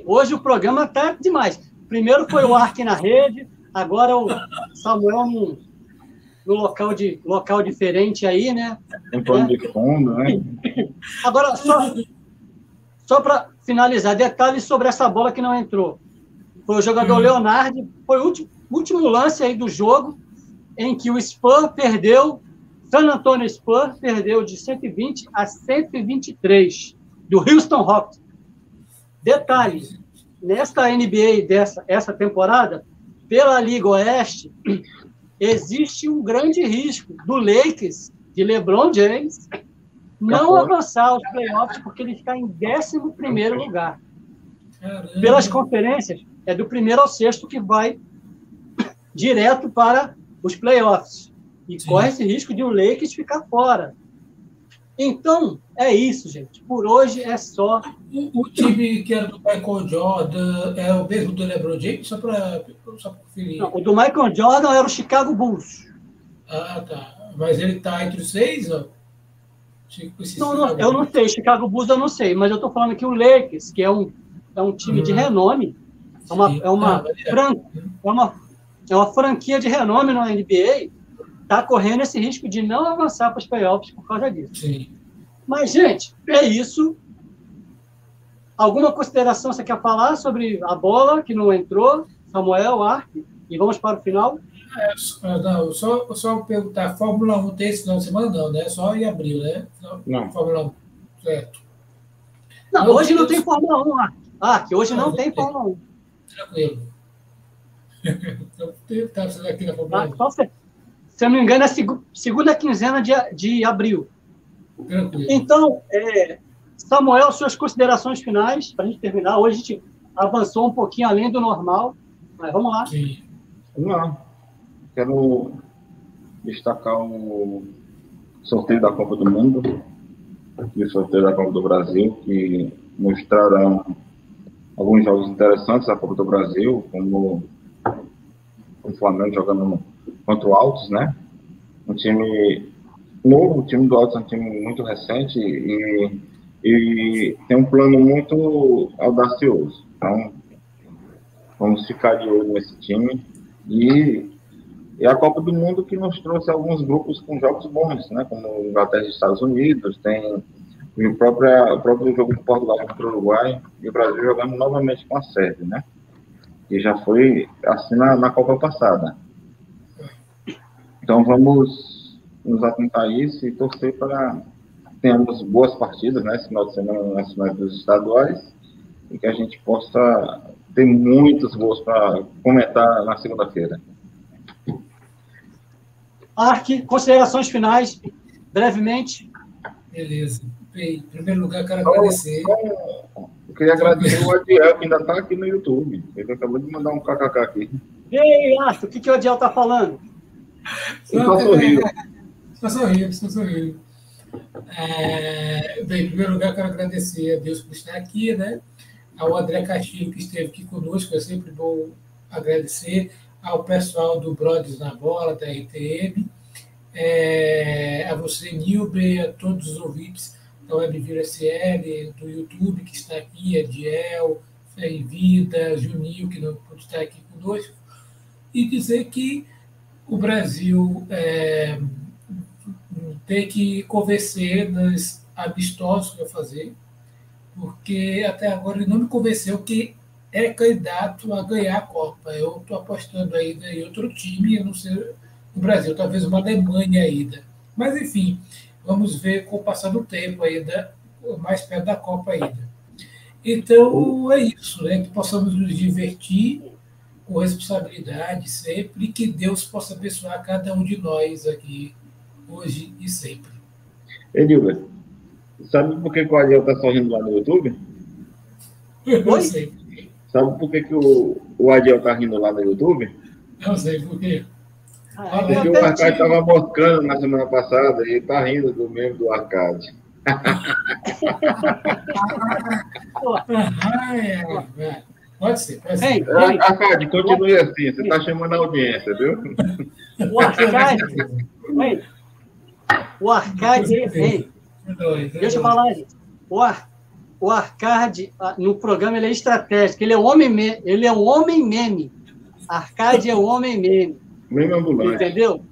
hoje o programa tá demais. Primeiro foi o Ark na rede, Agora o Samuel no, no local, de, local diferente aí, né? Em plano de fundo, né? Agora, só, só para finalizar, detalhes sobre essa bola que não entrou. Foi o jogador hum. Leonardo, foi o último, último lance aí do jogo em que o Spur perdeu, San Antonio Spur perdeu de 120 a 123 do Houston Rockets. Detalhes, nesta NBA dessa essa temporada, pela Liga Oeste, existe um grande risco do Lakers, de LeBron James, não avançar aos playoffs porque ele está em 11 lugar. Caramba. Pelas conferências, é do primeiro ao sexto que vai direto para os playoffs. E Sim. corre esse risco de o Lakers ficar fora. Então, é isso, gente. Por hoje é só. O, o time que era do Michael Jordan é o mesmo do LeBron James? Só para só conferir. Não, o do Michael Jordan era o Chicago Bulls. Ah, tá. Mas ele está entre os seis? Ó? Não, não, eu não sei. Chicago Bulls eu não sei. Mas eu estou falando que o Lakers, que é um, é um time uhum. de renome, é uma, é, uma ah, fran... é, uma, é uma franquia de renome na NBA está correndo esse risco de não avançar para os playoffs por causa disso. Sim. Mas, gente, é isso. Alguma consideração você quer falar sobre a bola que não entrou, Samuel, Ark? E vamos para o final? É, não, só, só perguntar, Fórmula 1 tem esse final de semana? Não, né? Só em abril, né? Não. Fórmula 1, certo. Não, não hoje não tem Fórmula 1, Ark. Ark, hoje não, não tem, tem Fórmula 1. Tranquilo. Aqui na Fórmula 1. Só você se eu não me engano, é a segunda quinzena de, de abril. Então, é, Samuel, suas considerações finais, para a gente terminar. Hoje a gente avançou um pouquinho além do normal, mas vamos lá. Sim. Vamos lá. Quero destacar o sorteio da Copa do Mundo e o sorteio da Copa do Brasil, que mostrarão alguns jogos interessantes da Copa do Brasil, como o Flamengo jogando contra o Altos, né? Um time novo, o time do Altos é um time muito recente e, e tem um plano muito audacioso. Então, vamos ficar de olho nesse time. E, e a Copa do Mundo que nos trouxe alguns grupos com jogos bons, né? Como Inglaterra e Estados Unidos, tem o próprio, o próprio jogo de Portugal contra o Uruguai e o Brasil jogando novamente com a Sérvia, né? Que já foi assim na, na Copa passada. Então vamos nos atentar a isso e torcer para que tenhamos boas partidas né, esse final de semana nas finais dos estaduais e que a gente possa ter muitos gols para comentar na segunda-feira. Arque, considerações finais, brevemente. Beleza. Em primeiro lugar, quero agradecer. Eu queria agradecer o Adiel, que ainda está aqui no YouTube. Ele acabou de mandar um kkk aqui. Ei, Arthur, o que, que o Adiel está falando? Só sorrindo. Só sorrindo, só sorrindo. É, bem, em primeiro lugar, quero agradecer a Deus por estar aqui, né? Ao André Castilho, que esteve aqui conosco, é sempre bom agradecer. Ao pessoal do Brothers na Bola, da RTM. É, a você, Nilbe, a todos os ouvintes da do YouTube, que está aqui, Ediel, Fé em Vida, Juninho, que não pode estar aqui conosco. E dizer que o Brasil é, tem que convencer nos amistosos que vai fazer, porque até agora ele não me convenceu que é candidato a ganhar a Copa. Eu estou apostando ainda em outro time, a não ser no Brasil, talvez uma Alemanha ainda. Mas, enfim, vamos ver com o passar do tempo ainda, mais perto da Copa ainda. Então, é isso, né? que possamos nos divertir com responsabilidade sempre e que Deus possa abençoar cada um de nós aqui, hoje e sempre. Edilber, sabe por que, o Ariel está sorrindo lá no YouTube? Eu sei. Sabe por que, que o, o Adiel está rindo lá no YouTube? Não sei por quê. Ah, Porque o Arcade estava moscando na semana passada e está rindo do mesmo do Arcade. Ah, é, é. Pode ser, pode ser. Ei, É, ei, Arcade, continue assim, você está chamando a audiência, viu? o Arcade. ei, o Arcade. ei, Deixa eu falar, gente. O, Ar, o Arcade, ah, no programa, ele é estratégico. Ele é um homem, me, ele é um homem meme. Arcade é um homem meme. Mesmo ambulante. Entendeu?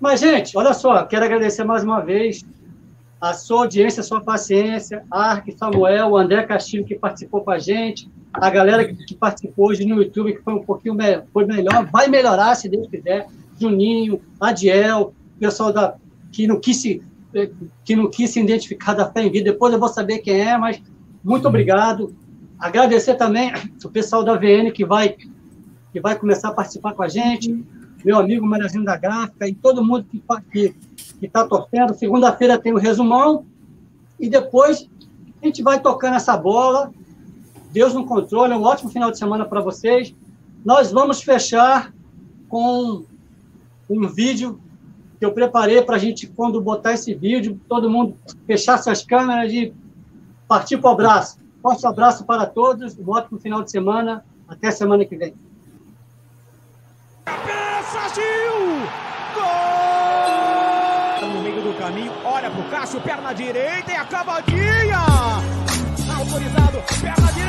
Mas, gente, olha só, quero agradecer mais uma vez a sua audiência, a sua paciência, Ark, Samuel, o André Castilho, que participou com a gente, a galera que, participou hoje no YouTube, que foi um pouquinho me, foi melhor, vai melhorar, se Deus quiser, Juninho, Adiel, o pessoal da, que, não quis se, que não quis se identificar da fé em vida, depois eu vou saber quem é, mas muito obrigado. Agradecer também o pessoal da VN que vai, que vai começar a participar com a gente, meu amigo Marazinho da Gráfica e todo mundo que está que, que tá torcendo. Segunda-feira tem o resumão e depois a gente vai tocando essa bola. Deus no controle, um ótimo final de semana para vocês. Nós vamos fechar com um vídeo que eu preparei para a gente, quando botar esse vídeo, todo mundo fechar suas câmeras e partir para o abraço. Forte abraço para todos, um ótimo final de semana. Até semana que vem. Cabeça, Gil! Gol! No meio do caminho, olha pro Cássio, perna direita e a cavadinha! Autorizado, perna direita!